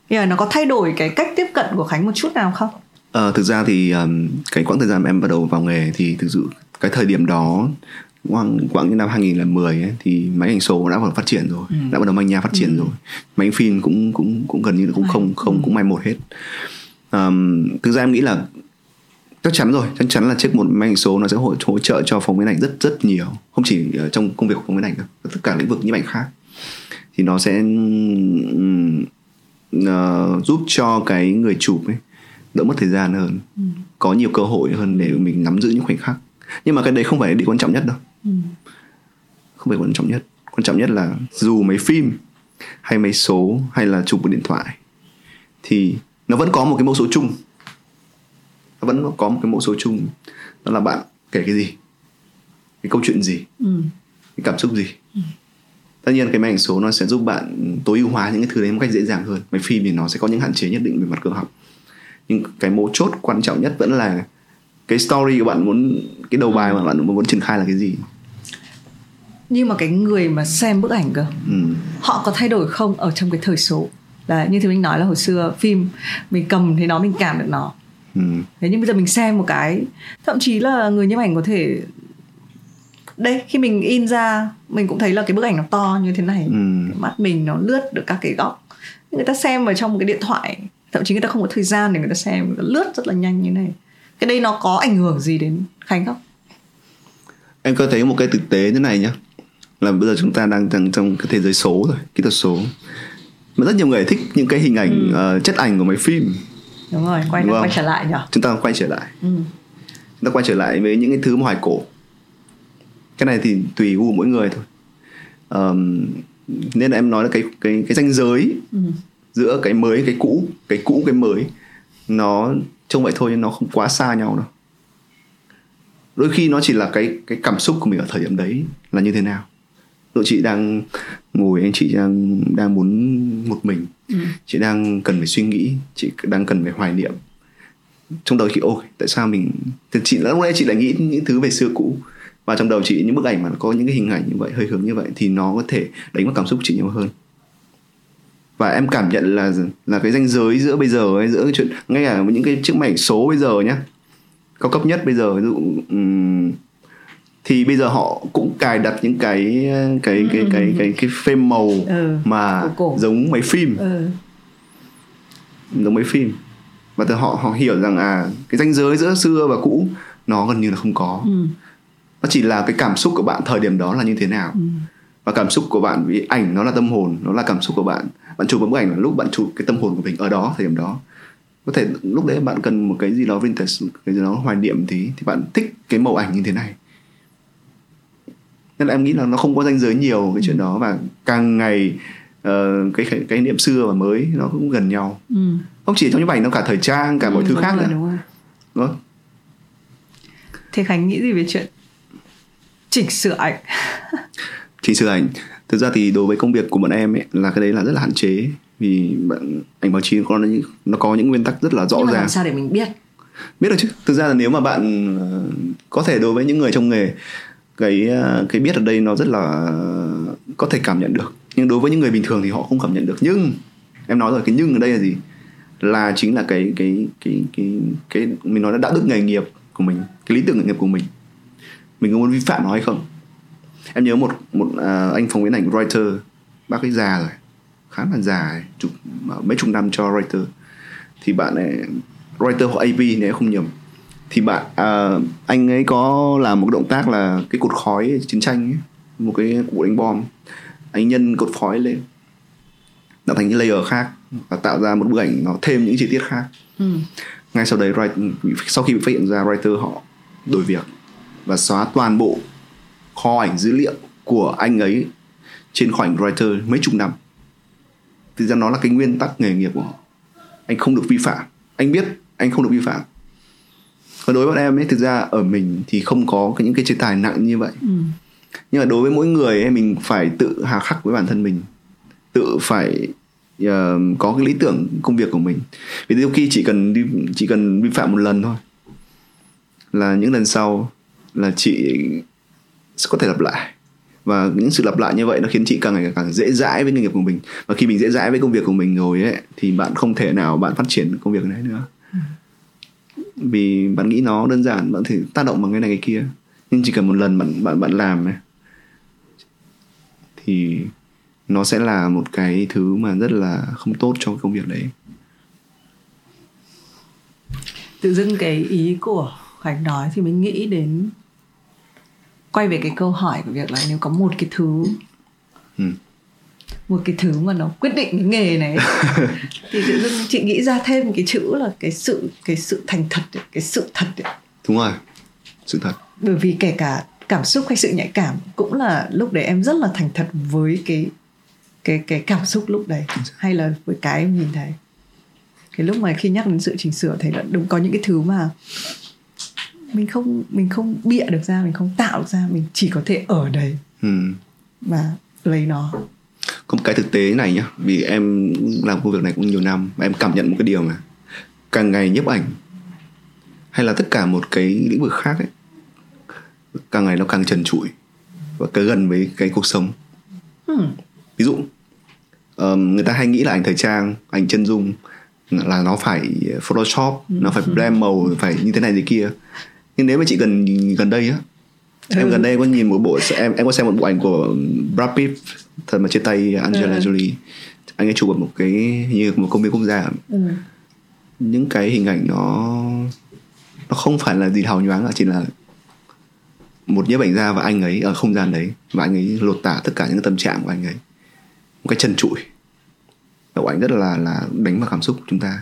Speaker 1: yeah, nó có thay đổi cái cách tiếp cận của khánh một chút nào không
Speaker 2: Ờ, thực ra thì um, cái quãng thời gian mà em bắt đầu vào nghề thì thực sự cái thời điểm đó khoảng khoảng những năm 2010 ấy, thì máy ảnh số đã bắt đầu phát triển rồi
Speaker 1: Ừ.
Speaker 2: đã bắt đầu manh nha phát triển
Speaker 1: Ừ.
Speaker 2: rồi máy phim cũng cũng cũng gần như là cũng không không
Speaker 1: Ừ.
Speaker 2: cũng mai một hết um, thực ra em nghĩ là chắc chắn rồi chắc chắn là chiếc một máy ảnh số nó sẽ hỗ, hỗ trợ cho phóng viên ảnh rất rất nhiều không chỉ trong công việc của phóng viên ảnh đâu tất cả lĩnh vực nhiếp ảnh khác thì nó sẽ ờ, giúp cho cái người chụp ấy đỡ mất thời gian hơn
Speaker 1: Ừ.
Speaker 2: có nhiều cơ hội hơn để mình nắm giữ những khoảnh khắc. Nhưng mà cái đấy không phải là điều quan trọng nhất đâu.
Speaker 1: Ừ.
Speaker 2: không phải quan trọng nhất. Quan trọng nhất là dù máy phim hay máy số hay là chụp một điện thoại thì nó vẫn có một cái mẫu số chung. Nó vẫn có một cái mẫu số chung. Đó là bạn kể cái gì? Cái câu chuyện gì?
Speaker 1: Ừ.
Speaker 2: cái cảm xúc gì tất nhiên cái máy ảnh số nó sẽ giúp bạn tối ưu hóa những cái thứ đấy một cách dễ dàng hơn. Máy phim thì nó sẽ có những hạn chế nhất định về mặt cơ học. Nhưng cái mấu chốt quan trọng nhất vẫn là cái story của bạn muốn cái đầu bài mà bạn muốn triển khai là cái gì.
Speaker 1: Nhưng mà cái người mà xem bức ảnh cơ
Speaker 2: ừ.
Speaker 1: họ có thay đổi không ở trong cái thời số? Là như thì mình nói là hồi xưa phim mình cầm thấy nó mình cảm được nó.
Speaker 2: Ừ.
Speaker 1: thế nhưng bây giờ mình xem một cái thậm chí là người nhiếp ảnh có thể đây khi mình in ra mình cũng thấy là cái bức ảnh nó to như thế này.
Speaker 2: Ừ.
Speaker 1: cái mắt mình nó lướt được các cái góc. Người ta xem ở trong một cái điện thoại thậm chí người ta không có thời gian để người ta xem người ta lướt rất là nhanh như này. Cái đây nó có ảnh hưởng gì đến khánh không?
Speaker 2: Em có thấy một cái thực tế thế này nhá. Là bây giờ chúng ta đang trong, trong cái thế giới số rồi kỹ thuật số. Mà rất nhiều người thích những cái hình ảnh ờ, chất ảnh của máy phim.
Speaker 1: Đúng rồi quay
Speaker 2: Đúng
Speaker 1: quay trở lại nhở?
Speaker 2: Chúng ta quay trở lại.
Speaker 1: Ừ.
Speaker 2: chúng ta quay trở lại với những cái thứ mà hoài cổ cái này thì tùy gu mỗi người thôi. Ờm, nên là em nói là cái cái cái ranh giới
Speaker 1: Ừ.
Speaker 2: giữa cái mới cái cũ cái cũ cái mới nó trông vậy thôi nhưng nó không quá xa nhau đâu. Đôi khi nó chỉ là cái cái cảm xúc của mình ở thời điểm đấy là như thế nào. Đội chị đang ngồi anh chị đang đang muốn một mình.
Speaker 1: Ừ.
Speaker 2: chị đang cần phải suy nghĩ chị đang cần phải hoài niệm. Trong đầu chị ôi tại sao mình thì chị lúc đấy chị lại nghĩ những thứ về xưa cũ và trong đầu chị những bức ảnh mà có những cái hình ảnh như vậy hơi hướng như vậy thì nó có thể đánh vào cảm xúc chị nhiều hơn. Và em cảm nhận là là cái ranh giới giữa bây giờ ấy giữa cái chuyện ngay cả những cái chiếc máy ảnh số bây giờ nhá cao cấp nhất bây giờ ví dụ ừm, thì bây giờ họ cũng cài đặt những cái cái cái cái cái cái phêm màu
Speaker 1: Ừ,
Speaker 2: mà giống máy phim.
Speaker 1: Ừ.
Speaker 2: giống mấy phim. Và từ họ họ hiểu rằng à cái ranh giới giữa xưa và cũ nó gần như là không có.
Speaker 1: Ừ.
Speaker 2: nó chỉ là cái cảm xúc của bạn thời điểm đó là như thế nào
Speaker 1: Ừ.
Speaker 2: và cảm xúc của bạn vì ảnh nó là tâm hồn nó là cảm xúc của bạn bạn chụp một bức ảnh là lúc bạn chụp cái tâm hồn của mình ở đó thời điểm đó có thể lúc đấy bạn cần một cái gì đó vintage cái gì đó hoài niệm tí thì bạn thích cái màu ảnh như thế này nên là em nghĩ là nó không có ranh giới nhiều cái chuyện đó và càng ngày ờ, cái cái niệm xưa và mới nó cũng gần nhau
Speaker 1: Ừ.
Speaker 2: không chỉ trong những ảnh đâu cả thời trang cả mọi
Speaker 1: Ừ,
Speaker 2: thứ
Speaker 1: đúng
Speaker 2: khác nữa
Speaker 1: đúng rồi.
Speaker 2: đúng không?
Speaker 1: thế khánh nghĩ gì về chuyện chỉnh sửa ảnh.
Speaker 2: Chỉnh sửa ảnh. Thực ra thì đối với công việc của bọn em ấy là cái đấy là rất là hạn chế. Vì bạn ảnh báo chí nó có những nó có những nguyên tắc rất là rõ
Speaker 1: nhưng mà
Speaker 2: ràng.
Speaker 1: làm sao để mình biết?
Speaker 2: Biết được chứ. Thực ra là nếu mà bạn ờ, có thể đối với những người trong nghề cái ờ, cái biết ở đây nó rất là có thể cảm nhận được. Nhưng đối với những người bình thường thì họ không cảm nhận được. Nhưng em nói rồi cái nhưng ở đây là gì? Là chính là cái cái cái cái cái mình nói là đạo đức nghề nghiệp của mình cái lý tưởng nghề nghiệp của mình mình có muốn vi phạm nó hay không? Em nhớ một một à, anh phóng viên ảnh writer bác ấy già rồi khá là già ấy, chục mấy chục năm cho writer thì bạn ấy writer hoặc AP nếu không nhầm. Thì bạn à, anh ấy có làm một động tác là cái cột khói chiến tranh ấy, một cái cụ đánh bom. Anh nhân cột khói lên tạo thành những layer khác và tạo ra một bức ảnh nó thêm những chi tiết khác.
Speaker 1: Ừ.
Speaker 2: ngay sau đấy writer, sau khi bị phát hiện ra writer họ đổi việc và xóa toàn bộ kho ảnh dữ liệu của anh ấy trên khoảnh writer mấy chục năm. Thực ra nó là cái nguyên tắc nghề nghiệp của họ. Anh không được vi phạm. Anh biết anh không được vi phạm. Còn đối với bọn em ấy thực ra ở mình thì không có cái- những cái chế tài nặng như vậy.
Speaker 1: Ừ.
Speaker 2: nhưng mà đối với mỗi người ấy, mình phải tự hà khắc với bản thân mình. Tự phải ờ, có cái lý tưởng công việc của mình. Vì đôi khi chỉ cần đi chỉ cần vi phạm một lần thôi là những lần sau là chị sẽ có thể lặp lại. Và những sự lặp lại như vậy nó khiến chị càng ngày càng dễ dãi với nghề nghiệp của mình. Và khi mình dễ dãi với công việc của mình rồi ấy thì bạn không thể nào bạn phát triển công việc này nữa. Vì bạn nghĩ nó đơn giản bạn thể tác động bằng cái này cái kia. Nhưng chỉ cần một lần bạn bạn bạn làm ấy, thì nó sẽ là một cái thứ mà rất là không tốt cho công việc đấy.
Speaker 1: Tự dưng cái ý của Khánh nói thì mình nghĩ đến quay về cái câu hỏi của việc là nếu có một cái thứ
Speaker 2: ừ.
Speaker 1: một cái thứ mà nó quyết định cái nghề này thì tự dưng chị nghĩ ra thêm cái chữ là cái sự cái sự thành thật ấy, cái sự thật ấy.
Speaker 2: đúng rồi sự thật
Speaker 1: bởi vì kể cả cảm xúc hay sự nhạy cảm cũng là lúc đấy em rất là thành thật với cái cái cái cảm xúc lúc đấy hay là với cái em nhìn thấy cái lúc mà khi nhắc đến sự chỉnh sửa thấy là đúng có những cái thứ mà mình không mình không bịa được ra mình không tạo được ra mình chỉ có thể ở đấy
Speaker 2: ừ.
Speaker 1: và lấy nó
Speaker 2: có một cái thực tế này nhá vì em làm công việc này cũng nhiều năm em cảm nhận một cái điều mà càng ngày nhiếp ảnh hay là tất cả một cái lĩnh vực khác ấy càng ngày nó càng trần trụi và càng gần với cái cuộc sống
Speaker 1: hmm.
Speaker 2: ví dụ um, người ta hay nghĩ là ảnh thời trang ảnh chân dung là nó phải photoshop
Speaker 1: Ừ.
Speaker 2: nó phải blend màu phải như thế này thế kia nhưng nếu mà chị gần gần đây á em
Speaker 1: Ừ.
Speaker 2: gần đây có nhìn một bộ em em có xem một bộ ảnh của Brad Pitt thật mà trên tay Angelina
Speaker 1: Ừ.
Speaker 2: Jolie anh ấy chụp một cái như một công viên quốc gia
Speaker 1: Ừ.
Speaker 2: những cái hình ảnh nó nó không phải là gì hào nhoáng là chỉ là một nhiếp ảnh gia và anh ấy ở không gian đấy và anh ấy lột tả tất cả những tâm trạng của anh ấy một cái chân trụi bộ ảnh rất là là đánh vào cảm xúc của chúng ta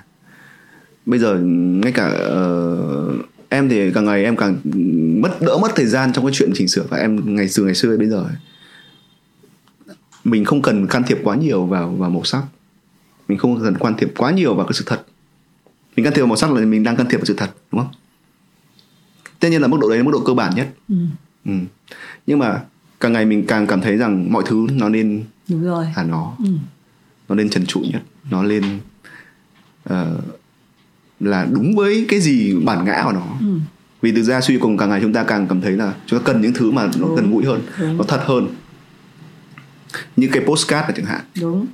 Speaker 2: bây giờ ngay cả ờ, em thì càng ngày em càng mất đỡ mất thời gian trong cái chuyện chỉnh sửa và em ngày xưa ngày xưa đến bây giờ mình không cần can thiệp quá nhiều vào vào màu sắc. Mình không cần can thiệp quá nhiều vào cái sự thật. Mình can thiệp vào màu sắc là mình đang can thiệp vào sự thật đúng không? Tất nhiên là mức độ đấy là mức độ cơ bản nhất.
Speaker 1: Ừ.
Speaker 2: ừ. nhưng mà càng ngày mình càng cảm thấy rằng mọi thứ nó nên
Speaker 1: đúng rồi.
Speaker 2: là nó.
Speaker 1: Ừ.
Speaker 2: nó lên trần trụi nhất. Nó lên ờ, là đúng với cái gì bản ngã của nó.
Speaker 1: Ừ.
Speaker 2: vì thực ra suy cùng càng ngày chúng ta càng cảm thấy là chúng ta cần những thứ mà nó
Speaker 1: Đúng.
Speaker 2: gần gũi hơn
Speaker 1: Đúng.
Speaker 2: nó thật hơn. Như cái postcard là chẳng hạn.
Speaker 1: Đúng.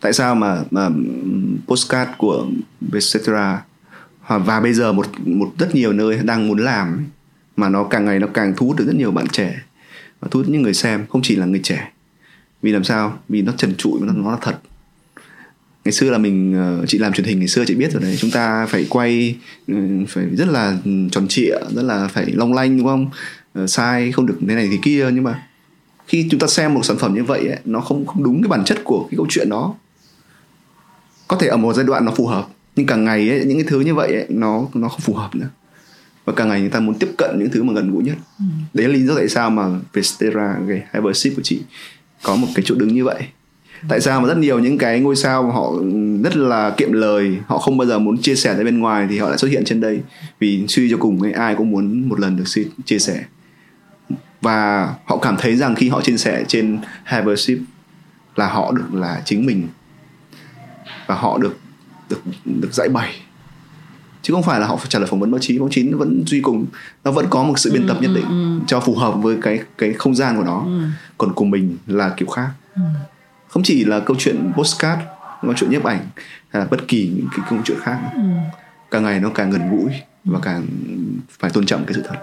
Speaker 2: Tại sao mà, mà postcard của Vietcetera và và bây giờ một một rất nhiều nơi đang muốn làm mà nó càng ngày nó càng thu hút được rất nhiều bạn trẻ và thu hút những người xem không chỉ là người trẻ. Vì làm sao? Vì nó trần trụi nó nó là thật ngày xưa là mình ờ, chị làm truyền hình ngày xưa chị biết rồi đấy. Chúng ta phải quay ừ, phải rất là tròn trịa rất là phải long lanh đúng không? Ờ, sai không được thế này thế kia. Nhưng mà khi chúng ta xem một sản phẩm như vậy ấy, nó không không đúng cái bản chất của cái câu chuyện đó. Có thể ở một giai đoạn nó phù hợp nhưng càng ngày ấy, những cái thứ như vậy ấy, nó nó không phù hợp nữa. Và càng ngày người ta muốn tiếp cận những thứ mà gần gũi nhất.
Speaker 1: Ừ.
Speaker 2: đấy là lý do tại sao mà Vestera cái Hypership của chị có một cái chỗ đứng như vậy tại sao mà rất nhiều những cái ngôi sao họ rất là kiệm lời họ không bao giờ muốn chia sẻ ra bên ngoài thì họ lại xuất hiện trên đây. Vì suy cho cùng ai cũng muốn một lần được chia sẻ. Và họ cảm thấy rằng khi họ chia sẻ trên Hypership là họ được là chính mình. Và họ được được được giải bày. Chứ không phải là họ phải trả lời phỏng vấn báo chí. Báo chí vẫn duy cùng. Nó vẫn có một sự biên tập nhất định cho phù hợp với cái cái không gian của nó.
Speaker 1: Ừ.
Speaker 2: còn của mình là kiểu khác.
Speaker 1: Ừ.
Speaker 2: không chỉ là câu chuyện postcard câu chuyện nhiếp ảnh hay là bất kỳ những cái câu chuyện khác
Speaker 1: Ừ.
Speaker 2: càng ngày nó càng gần gũi và càng phải tôn trọng cái sự thật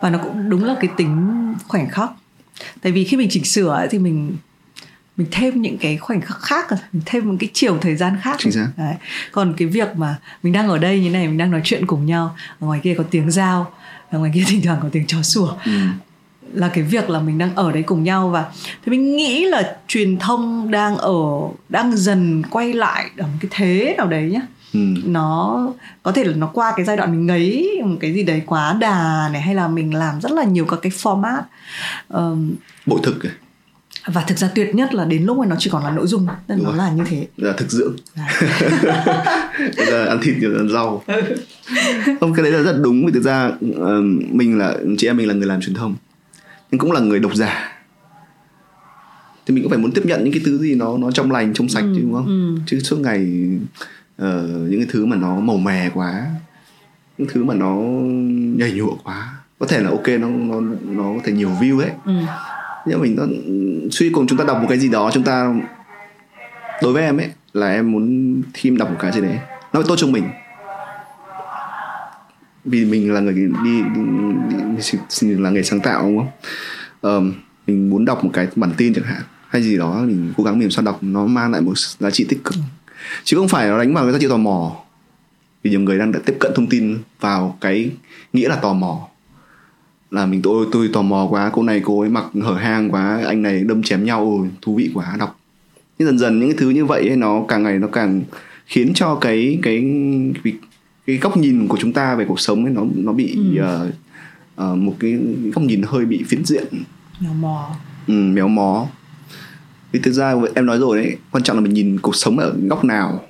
Speaker 1: và nó cũng đúng là cái tính khoảnh khắc tại vì khi mình chỉnh sửa thì mình mình thêm những cái khoảnh khắc khác mình thêm một cái chiều thời gian khác
Speaker 2: Chính xác.
Speaker 1: Đấy. còn cái việc mà mình đang ở đây như này mình đang nói chuyện cùng nhau ở ngoài kia có tiếng dao ở ngoài kia thỉnh thoảng có tiếng chó sủa là cái việc là mình đang ở đấy cùng nhau và thì mình nghĩ là truyền thông đang ở đang dần quay lại ở một cái thế nào đấy nhá.
Speaker 2: Ừ.
Speaker 1: nó có thể là nó qua cái giai đoạn mình ngấy một cái gì đấy quá đà này hay là mình làm rất là nhiều các cái format Ờm,
Speaker 2: bội thực ấy,
Speaker 1: và thực ra tuyệt nhất là đến lúc mà nó chỉ còn là nội dung nên
Speaker 2: Đúng
Speaker 1: nó
Speaker 2: rồi.
Speaker 1: là như thế.
Speaker 2: Là thực dưỡng. Bây giờ ăn thịt nhiều ăn rau. Không cái đấy là rất đúng vì thực ra mình là chị em mình là người làm truyền thông nhưng cũng là người độc giả. Thì mình cũng phải muốn tiếp nhận những cái thứ gì nó nó trong lành trong sạch
Speaker 1: Ừ,
Speaker 2: chứ đúng không?
Speaker 1: ừ.
Speaker 2: chứ suốt ngày ờ, những cái thứ mà nó màu mè quá những thứ mà nó nhảy nhụa quá có thể là ok nó nó nó có thể nhiều view ấy
Speaker 1: ừ.
Speaker 2: nhưng mà mình nó suy cùng chúng ta đọc một cái gì đó chúng ta đối với em ấy là em muốn em đọc một cái gì đấy. Nó phải tốt cho mình vì mình là người đi, đi, đi là người sáng tạo đúng không? Um, mình muốn đọc một cái bản tin chẳng hạn hay gì đó mình cố gắng mình sao đọc nó mang lại một giá trị tích cực. Chứ không phải nó đánh vào cái giá trị tò mò. Vì nhiều người đang tiếp cận thông tin vào cái nghĩa là tò mò. Là mình tôi tôi tò mò quá cô này cô ấy mặc hở hang quá anh này đâm chém nhau ôi, thú vị quá đọc. Nhưng dần dần những cái thứ như vậy ấy, nó càng ngày nó càng khiến cho cái cái cái, cái góc nhìn của chúng ta về cuộc sống ấy nó nó bị ừ. uh, uh, một cái góc nhìn hơi bị phiến diện.
Speaker 1: Méo mó.
Speaker 2: Ừ, méo mó. Vì thực ra em nói rồi đấy quan trọng là mình nhìn cuộc sống ở góc nào.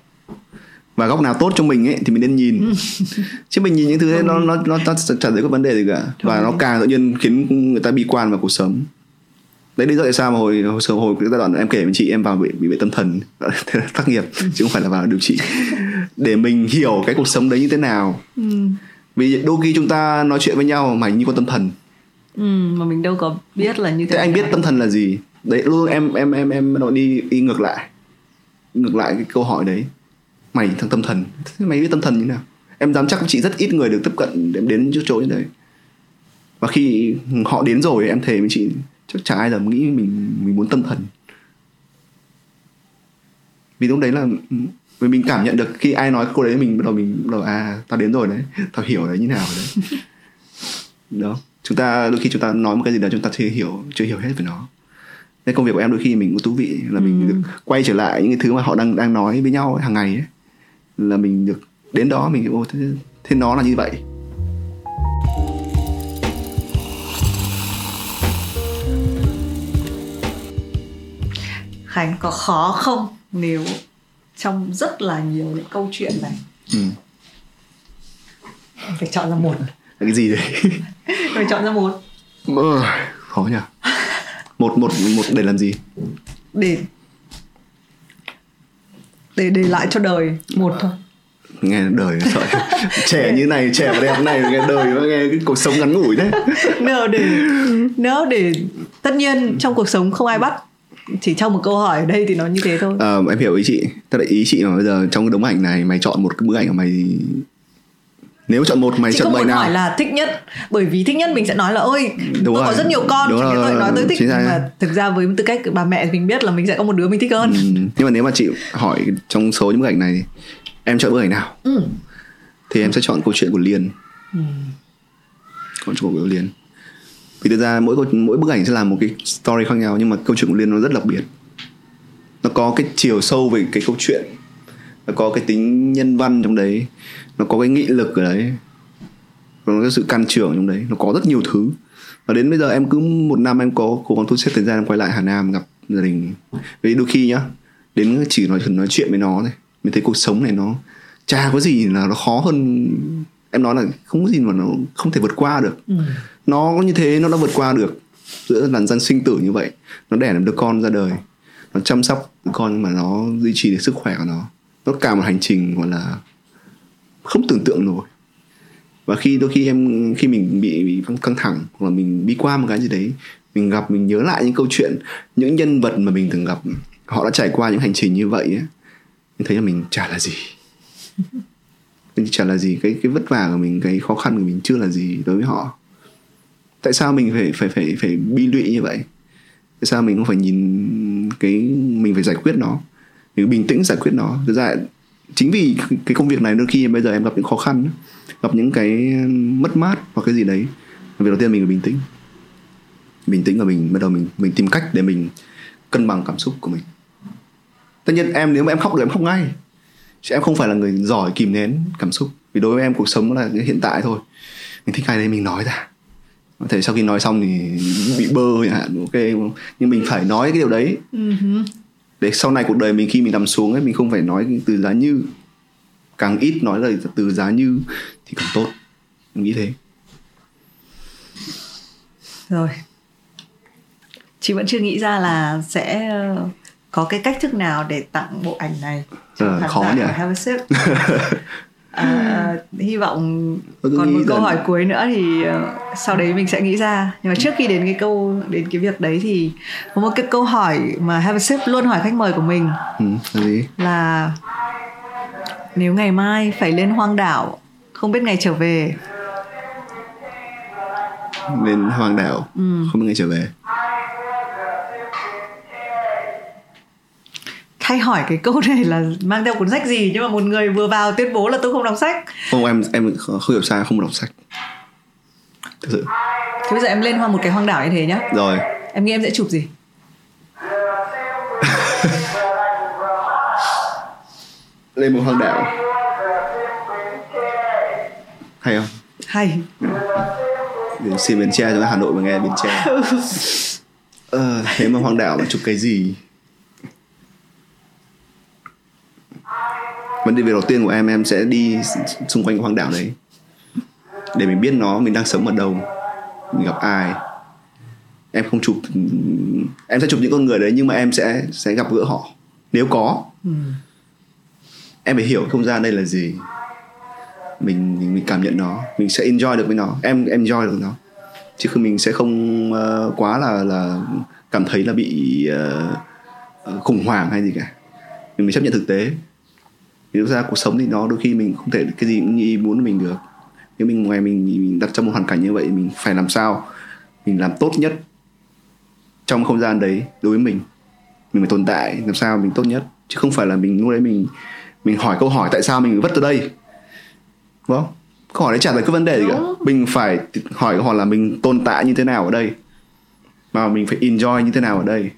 Speaker 2: Và góc nào tốt cho mình ấy thì mình nên nhìn. Ừ. chứ mình nhìn những thứ thế nó nó nó, nó chẳng thấy có vấn đề gì cả. Và nó càng tự nhiên khiến người ta bi quan vào cuộc sống đấy lý do tại sao mà hồi hồi sớm hồi cái giai đoạn em kể với chị em vào bị bị bệnh tâm thần. Thế tác nghiệp chứ không phải là vào điều trị. Để mình hiểu cái cuộc sống đấy như thế nào. Ừ. vì đôi khi chúng ta nói chuyện với nhau mà như con tâm thần.
Speaker 1: Ừ, mà mình đâu có biết là như thế,
Speaker 2: thế anh biết tâm thần là gì? Đấy luôn em em em em nó đi đi ngược lại. Ngược lại cái câu hỏi đấy. Mày thằng tâm thần. Thế mày biết tâm thần như nào? Em dám chắc chị rất ít người được tiếp cận đến đến chỗ chỗ như đấy và khi họ đến rồi em thề với chị chắc chả ai dám nghĩ mình mình muốn tâm thần. Vì lúc đấy là vì mình cảm nhận được khi ai nói câu đấy mình bắt đầu mình bắt đầu à tao đến rồi đấy tao hiểu đấy như nào rồi đấy. Đó. Chúng ta đôi khi chúng ta nói một cái gì đó chúng ta chưa hiểu chưa hiểu hết về nó. Nên công việc của em đôi khi mình cũng thú vị là mình ừ. được quay trở lại những cái thứ mà họ đang đang nói với nhau hàng ngày ấy. Là mình được đến đó mình ô thế, thế nó là như vậy
Speaker 1: Khánh có khó không nếu trong rất là nhiều những câu chuyện này? Ừ. phải chọn ra một.
Speaker 2: Cái gì đấy?
Speaker 1: Phải chọn ra một.
Speaker 2: Ừ, khó nhỉ. Một một một để làm gì?
Speaker 1: Để để để lại cho đời một thôi.
Speaker 2: Nghe đời sợ. Trẻ như này trẻ và đẹp này nghe đời và nghe cái cuộc sống ngắn ngủi đấy.
Speaker 1: Nếu để nếu để tất nhiên trong cuộc sống không ai bắt chỉ trong một câu hỏi ở đây thì nó như thế thôi.
Speaker 2: À, em hiểu ý chị. Tức là ý chị là bây giờ trong cái đống ảnh này mày chọn một cái bức ảnh của mày nếu chọn một mày Chứ chọn bảy nào?
Speaker 1: hỏi là thích nhất bởi vì thích nhất mình sẽ nói là ôi đúng tôi rồi. có rất nhiều con. Đúng rồi, tôi nói tôi thích nhưng mà thực ra với tư cách bà mẹ mình biết là mình sẽ có một đứa mình thích hơn. Ừ.
Speaker 2: nhưng mà nếu mà chị hỏi trong số những bức ảnh này em chọn bức ảnh nào? Ừ. thì em sẽ chọn câu chuyện của liên. Ừ. câu chuyện của liên vì thực ra mỗi mỗi bức ảnh sẽ làm một cái story khác nhau, nhưng mà câu chuyện của liên nó rất đặc biệt. Nó có cái chiều sâu về cái câu chuyện, nó có cái tính nhân văn trong đấy, nó có cái nghị lực ở đấy nó có sự can trưởng trong đấy. Nó có rất nhiều thứ. Và đến bây giờ em cứ một năm em có cố gắng thu xếp thời gian em quay lại Hà Nam gặp gia đình. Vì đôi khi nhá, đến chỉ nói nói chuyện với nó thôi, mình thấy cuộc sống này nó, chả có gì là nó khó hơn em nói là không có gì mà nó không thể vượt qua được. Ừ. nó có như thế nó đã vượt qua được giữa làn dân sinh tử như vậy. Nó đẻ được con ra đời. Nó chăm sóc con nhưng mà nó duy trì được sức khỏe của nó. Nó cả một hành trình gọi là không tưởng tượng nổi. Và khi đôi khi em khi mình bị, bị căng thẳng hoặc là mình đi qua một cái gì đấy mình gặp mình nhớ lại những câu chuyện những nhân vật mà mình từng gặp họ đã trải qua những hành trình như vậy ấy, mình thấy là mình chả là gì mình chả là gì, cái cái vất vả của mình, cái khó khăn của mình chưa là gì đối với họ. Tại sao mình phải phải phải phải bi lụy như vậy? Tại sao mình không phải nhìn cái, mình phải giải quyết nó? Mình bình tĩnh giải quyết nó. Thực ra, chính vì cái công việc này đôi khi bây giờ em gặp những khó khăn, gặp những cái mất mát hoặc cái gì đấy việc đầu tiên mình phải bình tĩnh. Bình tĩnh và mình bắt đầu mình mình tìm cách để mình cân bằng cảm xúc của mình. Tất nhiên em, nếu mà em khóc được em khóc ngay chứ em không phải là người giỏi kìm nén cảm xúc. Vì đối với em cuộc sống là cái hiện tại thôi. Mình thích ai đây mình nói ra. Có thể sau khi nói xong thì bị bơ chẳng hạn ok. Nhưng mình phải nói cái điều đấy. Uh-huh để sau này cuộc đời mình khi mình nằm xuống ấy mình không phải nói từ giá như. Càng ít nói lời từ giá như thì càng tốt. Mình nghĩ thế.
Speaker 1: Rồi. Chị vẫn chưa nghĩ ra là sẽ ờ, có cái cách thức nào để tặng bộ ảnh này
Speaker 2: cho ờ, khó nhỉ?
Speaker 1: have a à, hy vọng còn một câu hỏi cuối nữa thì uh, sau đấy mình sẽ nghĩ ra. Nhưng mà trước khi đến cái câu đến cái việc đấy thì có một cái câu hỏi mà Have a Sip luôn hỏi khách mời của mình.
Speaker 2: Ừ, là gì?
Speaker 1: Là nếu ngày mai phải lên hoang đảo không biết ngày trở về.
Speaker 2: Lên hoang đảo
Speaker 1: Ừ.
Speaker 2: không biết ngày trở về
Speaker 1: hay hỏi cái câu này là mang theo cuốn sách gì? Nhưng mà một người vừa vào tuyên bố là tôi không đọc sách.
Speaker 2: Không em em không hiểu sai không đọc sách. Thực sự.
Speaker 1: Thế bây giờ em lên hoa một cái hoang đảo như thế nhá.
Speaker 2: Rồi.
Speaker 1: Em nghĩ em sẽ chụp gì?
Speaker 2: Lên một hoang đảo. Hay không?
Speaker 1: Hay.
Speaker 2: Để xin Bến Tre cho Hà Nội mà nghe Bến Tre. Ờ, thế mà hoang đảo mà chụp cái gì vấn đề việc đầu tiên của em em sẽ đi xung quanh hoang đảo đấy. Để mình biết nó mình đang sống ở đâu. Mình gặp ai. Em không chụp em sẽ chụp những con người đấy nhưng mà em sẽ sẽ gặp gỡ họ. Nếu có
Speaker 1: ừ.
Speaker 2: em phải hiểu không gian đây là gì. Mình mình, mình cảm nhận nó. Mình sẽ enjoy được với nó. Em em enjoy được nó. Chứ không mình sẽ không uh, quá là là cảm thấy là bị uh, khủng hoảng hay gì cả. Mình chấp nhận thực tế thực ra cuộc sống thì nó đôi khi mình không thể cái gì cũng như ý muốn mình được. Nếu mình ngoài mình, mình đặt trong một hoàn cảnh như vậy mình phải làm sao? Mình làm tốt nhất trong không gian đấy đối với mình. Mình phải tồn tại làm sao mình tốt nhất? Chứ không phải là mình lúc đấy mình mình hỏi câu hỏi tại sao mình vất từ đây. Đúng không? Câu hỏi đấy trả lời cái vấn đề gì cả. Mình phải hỏi câu hỏi là mình tồn tại như thế nào ở đây? Mà mình phải enjoy như thế nào ở đây?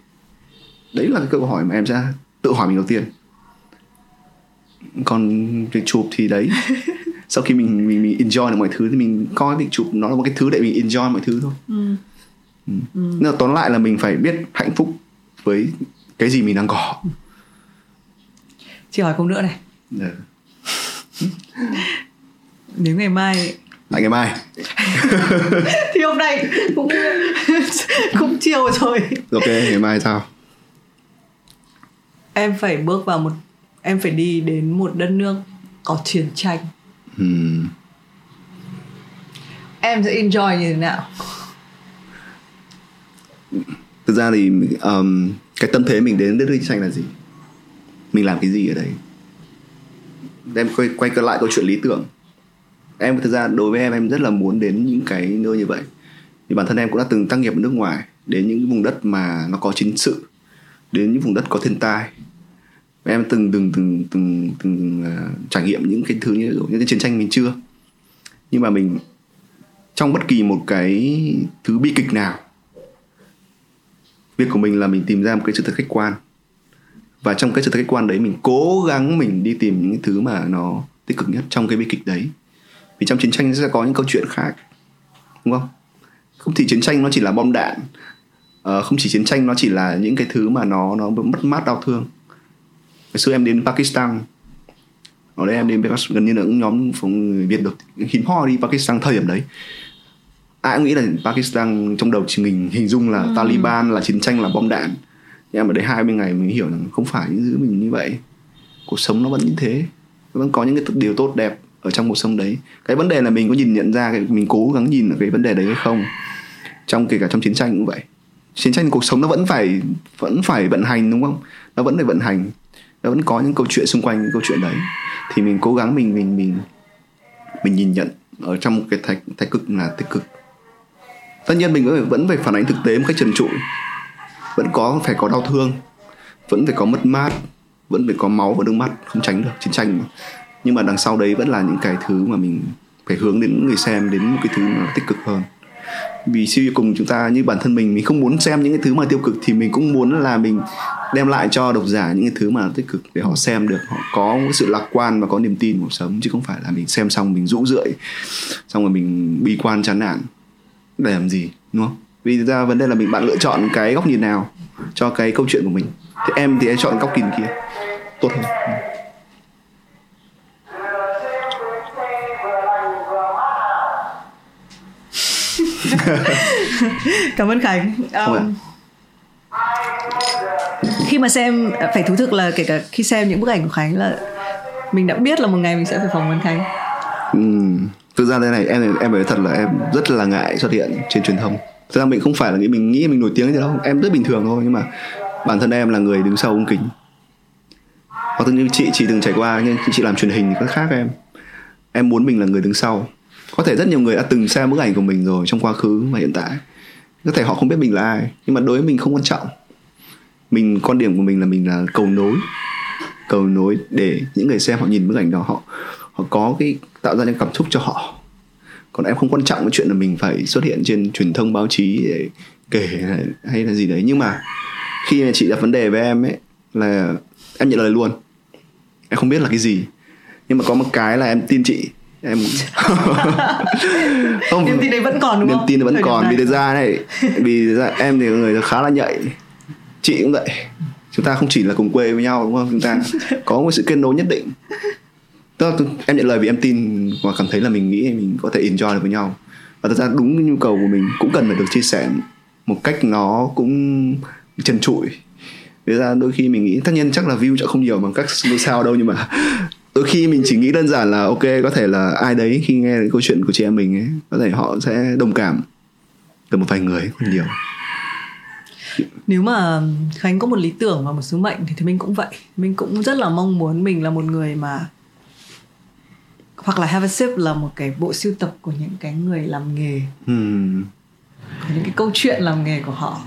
Speaker 2: Đấy là cái câu hỏi mà em sẽ tự hỏi mình đầu tiên còn việc chụp thì đấy. Sau khi mình mình mình enjoy được mọi thứ thì mình coi việc chụp nó là một cái thứ để mình enjoy mọi thứ thôi.
Speaker 1: Ừ.
Speaker 2: nên là tóm lại là mình phải biết hạnh phúc với cái gì mình đang có.
Speaker 1: Chị hỏi câu nữa này.
Speaker 2: Dạ.
Speaker 1: nếu ngày mai.
Speaker 2: Lại ngày mai.
Speaker 1: Thì hôm nay cũng cũng chiều rồi.
Speaker 2: Ok ngày mai sao?
Speaker 1: Em phải bước vào một em phải đi đến một đất nước có chiến tranh.
Speaker 2: Ừm,
Speaker 1: em sẽ enjoy như thế nào?
Speaker 2: Thực ra thì um, cái tâm thế mình đến đất nước chiến tranh là gì? Mình làm cái gì ở đây em quay quay trở lại câu chuyện lý tưởng. Em thực ra đối với em em rất là muốn đến những cái nơi như vậy. Thì bản thân em cũng đã từng tác nghiệp ở nước ngoài đến những vùng đất mà nó có chiến sự đến những vùng đất có thiên tai và em từng từng từng từng từng uh, trải nghiệm những cái thứ như rồi những cái chiến tranh mình chưa. Nhưng mà mình trong bất kỳ một cái thứ bi kịch nào việc của mình là mình tìm ra một cái sự thật khách quan. Và trong cái sự thật khách quan đấy mình cố gắng mình đi tìm những cái thứ mà nó tích cực nhất trong cái bi kịch đấy. Vì trong chiến tranh sẽ có những câu chuyện khác đúng không? Không thì chiến tranh nó chỉ là bom đạn ờ, không chỉ chiến tranh nó chỉ là những cái thứ mà nó nó mất mát đau thương ngày xưa em đến Pakistan. Ở đây em đến gần như là những nhóm phóng người Việt được. Hiếm hoi đi Pakistan thời điểm đấy. Ai cũng nghĩ là Pakistan trong đầu chỉ mình hình dung là Taliban là chiến tranh là bom đạn. Nhưng em ở đây 20 ngày mình hiểu rằng không phải những thứ mình như vậy. Cuộc sống nó vẫn như thế. Nó vẫn có những cái điều tốt đẹp ở trong cuộc sống đấy. Cái vấn đề là mình có nhìn nhận ra cái mình cố gắng nhìn ở cái vấn đề đấy hay không. Trong kể cả trong chiến tranh cũng vậy. Chiến tranh cuộc sống nó vẫn phải vẫn phải vận hành đúng không? Nó vẫn phải vận hành nó vẫn có những câu chuyện xung quanh những câu chuyện đấy. Thì mình cố gắng mình mình mình mình nhìn nhận ở trong một cái thái thái cực là tích cực. Tất nhiên mình vẫn phải, vẫn phải phản ánh thực tế một cách trần trụi. Vẫn có phải có đau thương. Vẫn phải có mất mát. Vẫn phải có máu và nước mắt không tránh được chiến tranh mà. Nhưng mà đằng sau đấy vẫn là những cái thứ mà mình phải hướng đến người xem đến một cái thứ nó tích cực hơn vì suy cùng chúng ta như bản thân mình mình không muốn xem những cái thứ mà tiêu cực thì mình cũng muốn là mình đem lại cho độc giả những cái thứ mà tích cực để họ xem được. Họ có sự lạc quan và có niềm tin cuộc sống, chứ không phải là mình xem xong mình rũ rượi, xong rồi mình bi quan chán nản để làm gì, đúng không? Vì thực ra vấn đề là mình bạn lựa chọn cái góc nhìn nào cho cái câu chuyện của mình. Thì em thì em chọn góc nhìn kia, tốt hơn.
Speaker 1: cảm ơn khánh. Um, khi mà xem phải thú thực là kể cả khi xem những bức ảnh của khánh là mình đã biết là một ngày mình sẽ phải phỏng vấn khánh.
Speaker 2: Ừm, thực ra đây này em em phải nói thật là em rất là ngại xuất hiện trên truyền thông. Thực ra mình không phải là nghĩ mình nghĩ mình nổi tiếng gì đâu em rất bình thường thôi nhưng mà bản thân em là người đứng sau ống kính. Hoặc như chị chị từng trải qua nhưng chị làm truyền hình thì có khác em. Em muốn mình là người đứng sau có thể rất nhiều người đã từng xem bức ảnh của mình rồi trong quá khứ và hiện tại. Có thể họ không biết mình là ai nhưng mà đối với mình không quan trọng. Mình quan điểm của mình là mình là cầu nối. Cầu nối để những người xem họ nhìn bức ảnh đó họ họ có cái tạo ra những cảm xúc cho họ. Còn em không quan trọng cái chuyện là mình phải xuất hiện trên truyền thông báo chí để kể hay, là gì đấy. Nhưng mà khi chị đặt vấn đề với em ấy là em nhận lời luôn. Em không biết là cái gì. Nhưng mà có một cái là em tin chị em
Speaker 1: không niềm tin đấy vẫn còn đúng
Speaker 2: niềm tin vẫn còn vì thực ra này vì thực ra em thì người khá là nhạy. Chị cũng vậy. Chúng ta không chỉ là cùng quê với nhau đúng không? Chúng ta có một sự kết nối nhất định. Tức là em nhận lời vì em tin và cảm thấy là mình nghĩ mình có thể enjoy được với nhau. Và thật ra đúng cái nhu cầu của mình cũng cần phải được chia sẻ một cách nó cũng trần trụi. Thế ra đôi khi mình nghĩ tất nhiên chắc là view chắc không nhiều bằng các ngôi sao đâu nhưng mà đôi khi mình chỉ nghĩ đơn giản là ok có thể là ai đấy khi nghe câu chuyện của chị em mình ấy có thể họ sẽ đồng cảm từ một vài người không nhiều.
Speaker 1: Nếu mà khánh có một lý tưởng và một sứ mệnh thì, thì mình cũng vậy. Mình cũng rất là mong muốn mình là một người mà hoặc là have a sip là một cái bộ sưu tập của những cái người làm nghề.
Speaker 2: Hmm.
Speaker 1: của những cái câu chuyện làm nghề của họ.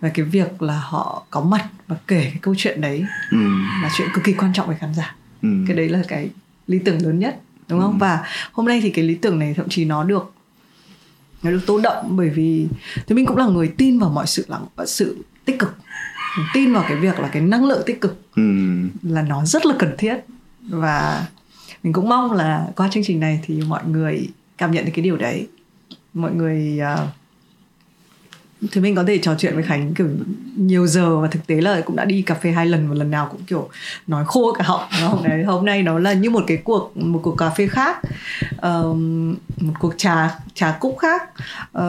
Speaker 1: Và cái việc là họ có mặt và kể cái câu chuyện đấy
Speaker 2: hmm.
Speaker 1: là chuyện cực kỳ quan trọng với khán giả
Speaker 2: hmm.
Speaker 1: cái đấy là cái lý tưởng lớn nhất đúng không hmm. và hôm nay thì cái lý tưởng này thậm chí nó được nó được tô đậm bởi vì thì mình cũng là người tin vào mọi sự lắng sự tích cực mình tin vào cái việc là cái năng lượng tích cực
Speaker 2: hmm.
Speaker 1: là nó rất là cần thiết và mình cũng mong là qua chương trình này thì mọi người cảm nhận được cái điều đấy mọi người uh, thì mình có thể trò chuyện với khánh kiểu nhiều giờ và thực tế là cũng đã đi cà phê hai lần và lần nào cũng kiểu nói khô cả họng hôm nay hôm nay nó là như một cái cuộc một cuộc cà phê khác uh, một cuộc trà trà cúc khác uh,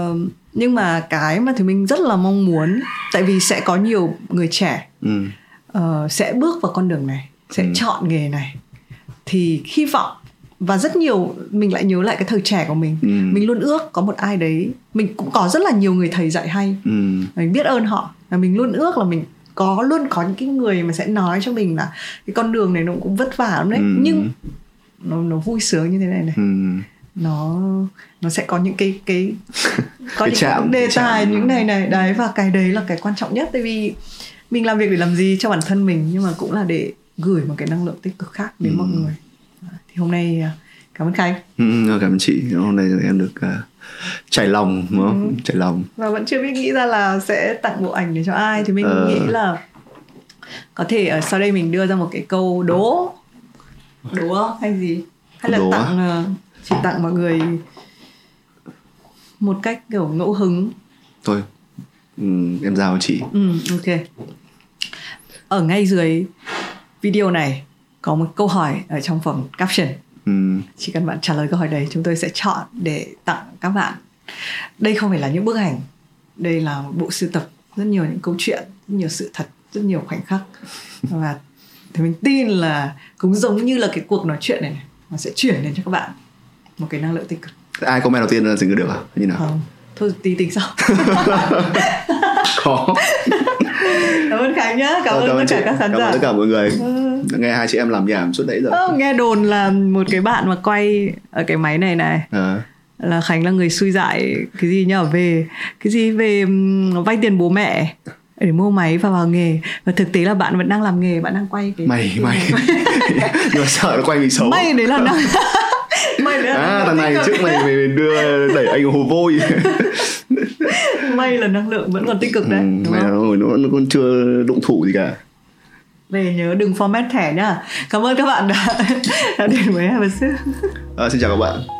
Speaker 1: nhưng mà cái mà thì mình rất là mong muốn tại vì sẽ có nhiều người trẻ
Speaker 2: ừ.
Speaker 1: uh, sẽ bước vào con đường này sẽ ừ. chọn nghề này thì hy vọng và rất nhiều mình lại nhớ lại cái thời trẻ của mình
Speaker 2: ừ.
Speaker 1: mình luôn ước có một ai đấy mình cũng có rất là nhiều người thầy dạy hay
Speaker 2: ừ.
Speaker 1: mình biết ơn họ và mình luôn ước là mình có luôn có những cái người mà sẽ nói cho mình là cái con đường này nó cũng vất vả lắm đấy
Speaker 2: ừ.
Speaker 1: nhưng nó nó vui sướng như thế này này
Speaker 2: ừ.
Speaker 1: nó nó sẽ có những cái cái có
Speaker 2: cái
Speaker 1: những
Speaker 2: chạm,
Speaker 1: cái đề tài
Speaker 2: chạm.
Speaker 1: những này này đấy và cái đấy là cái quan trọng nhất tại vì mình làm việc để làm gì cho bản thân mình nhưng mà cũng là để gửi một cái năng lượng tích cực khác đến
Speaker 2: Ừ.
Speaker 1: mọi người hôm nay à, cảm ơn khánh
Speaker 2: Ừ, cảm ơn chị. Hôm nay em được uh, trải lòng đúng không?
Speaker 1: Ừ.
Speaker 2: trải lòng.
Speaker 1: Và vẫn chưa biết nghĩ ra là sẽ tặng bộ ảnh để cho ai thì mình
Speaker 2: Ờ.
Speaker 1: nghĩ là có thể ở sau đây mình đưa ra một cái câu đố. Đố hay gì? Hay là
Speaker 2: Đố
Speaker 1: tặng ờ, chỉ tặng mọi người một cách kiểu ngẫu hứng.
Speaker 2: Thôi ừ, em giao chị.
Speaker 1: Ừ ok. Ở ngay dưới video này có một câu hỏi ở trong phần caption.
Speaker 2: Ừ.
Speaker 1: chỉ cần bạn trả lời câu hỏi đấy chúng tôi sẽ chọn để tặng các bạn. Đây không phải là những bức ảnh. Đây là một bộ sưu tập rất nhiều những câu chuyện rất nhiều sự thật rất nhiều khoảnh khắc. Và thì mình tin là cũng giống như là cái cuộc nói chuyện này, này nó sẽ chuyển đến cho các bạn một cái năng lượng tích cực.
Speaker 2: Ai comment đầu tiên là dừng được à? Như nào?
Speaker 1: Không thôi tí tính sau.
Speaker 2: Có.
Speaker 1: Cảm ơn khánh nhá cảm,
Speaker 2: Ờ,
Speaker 1: ơn tất cả các khán
Speaker 2: cảm
Speaker 1: giả.
Speaker 2: ơn tất cả mọi người.
Speaker 1: Ừ.
Speaker 2: nghe hai chị em làm nhảm suốt nãy giờ.
Speaker 1: Ơ, nghe đồn là một cái bạn mà quay ở cái máy này này.
Speaker 2: À,
Speaker 1: là khánh là người suy dại cái gì nhở về cái gì? Về vay tiền bố mẹ để mua máy và vào nghề. Và thực tế là bạn vẫn đang làm nghề bạn đang quay cái
Speaker 2: mày
Speaker 1: cái
Speaker 2: mày. mà sợ nó quay mình xấu.
Speaker 1: May đấy là năng may đấy là
Speaker 2: à thằng này trước mày mày đưa đẩy anh hồ vôi.
Speaker 1: May là năng lượng vẫn còn tích cực đấy
Speaker 2: ừ,
Speaker 1: đúng
Speaker 2: mày
Speaker 1: không?
Speaker 2: nó, nó, nó còn chưa đụng thủ gì cả.
Speaker 1: Về nhớ đừng format thẻ nhá. Cảm ơn các bạn đã đã đến với a Sip.
Speaker 2: à, xin chào các bạn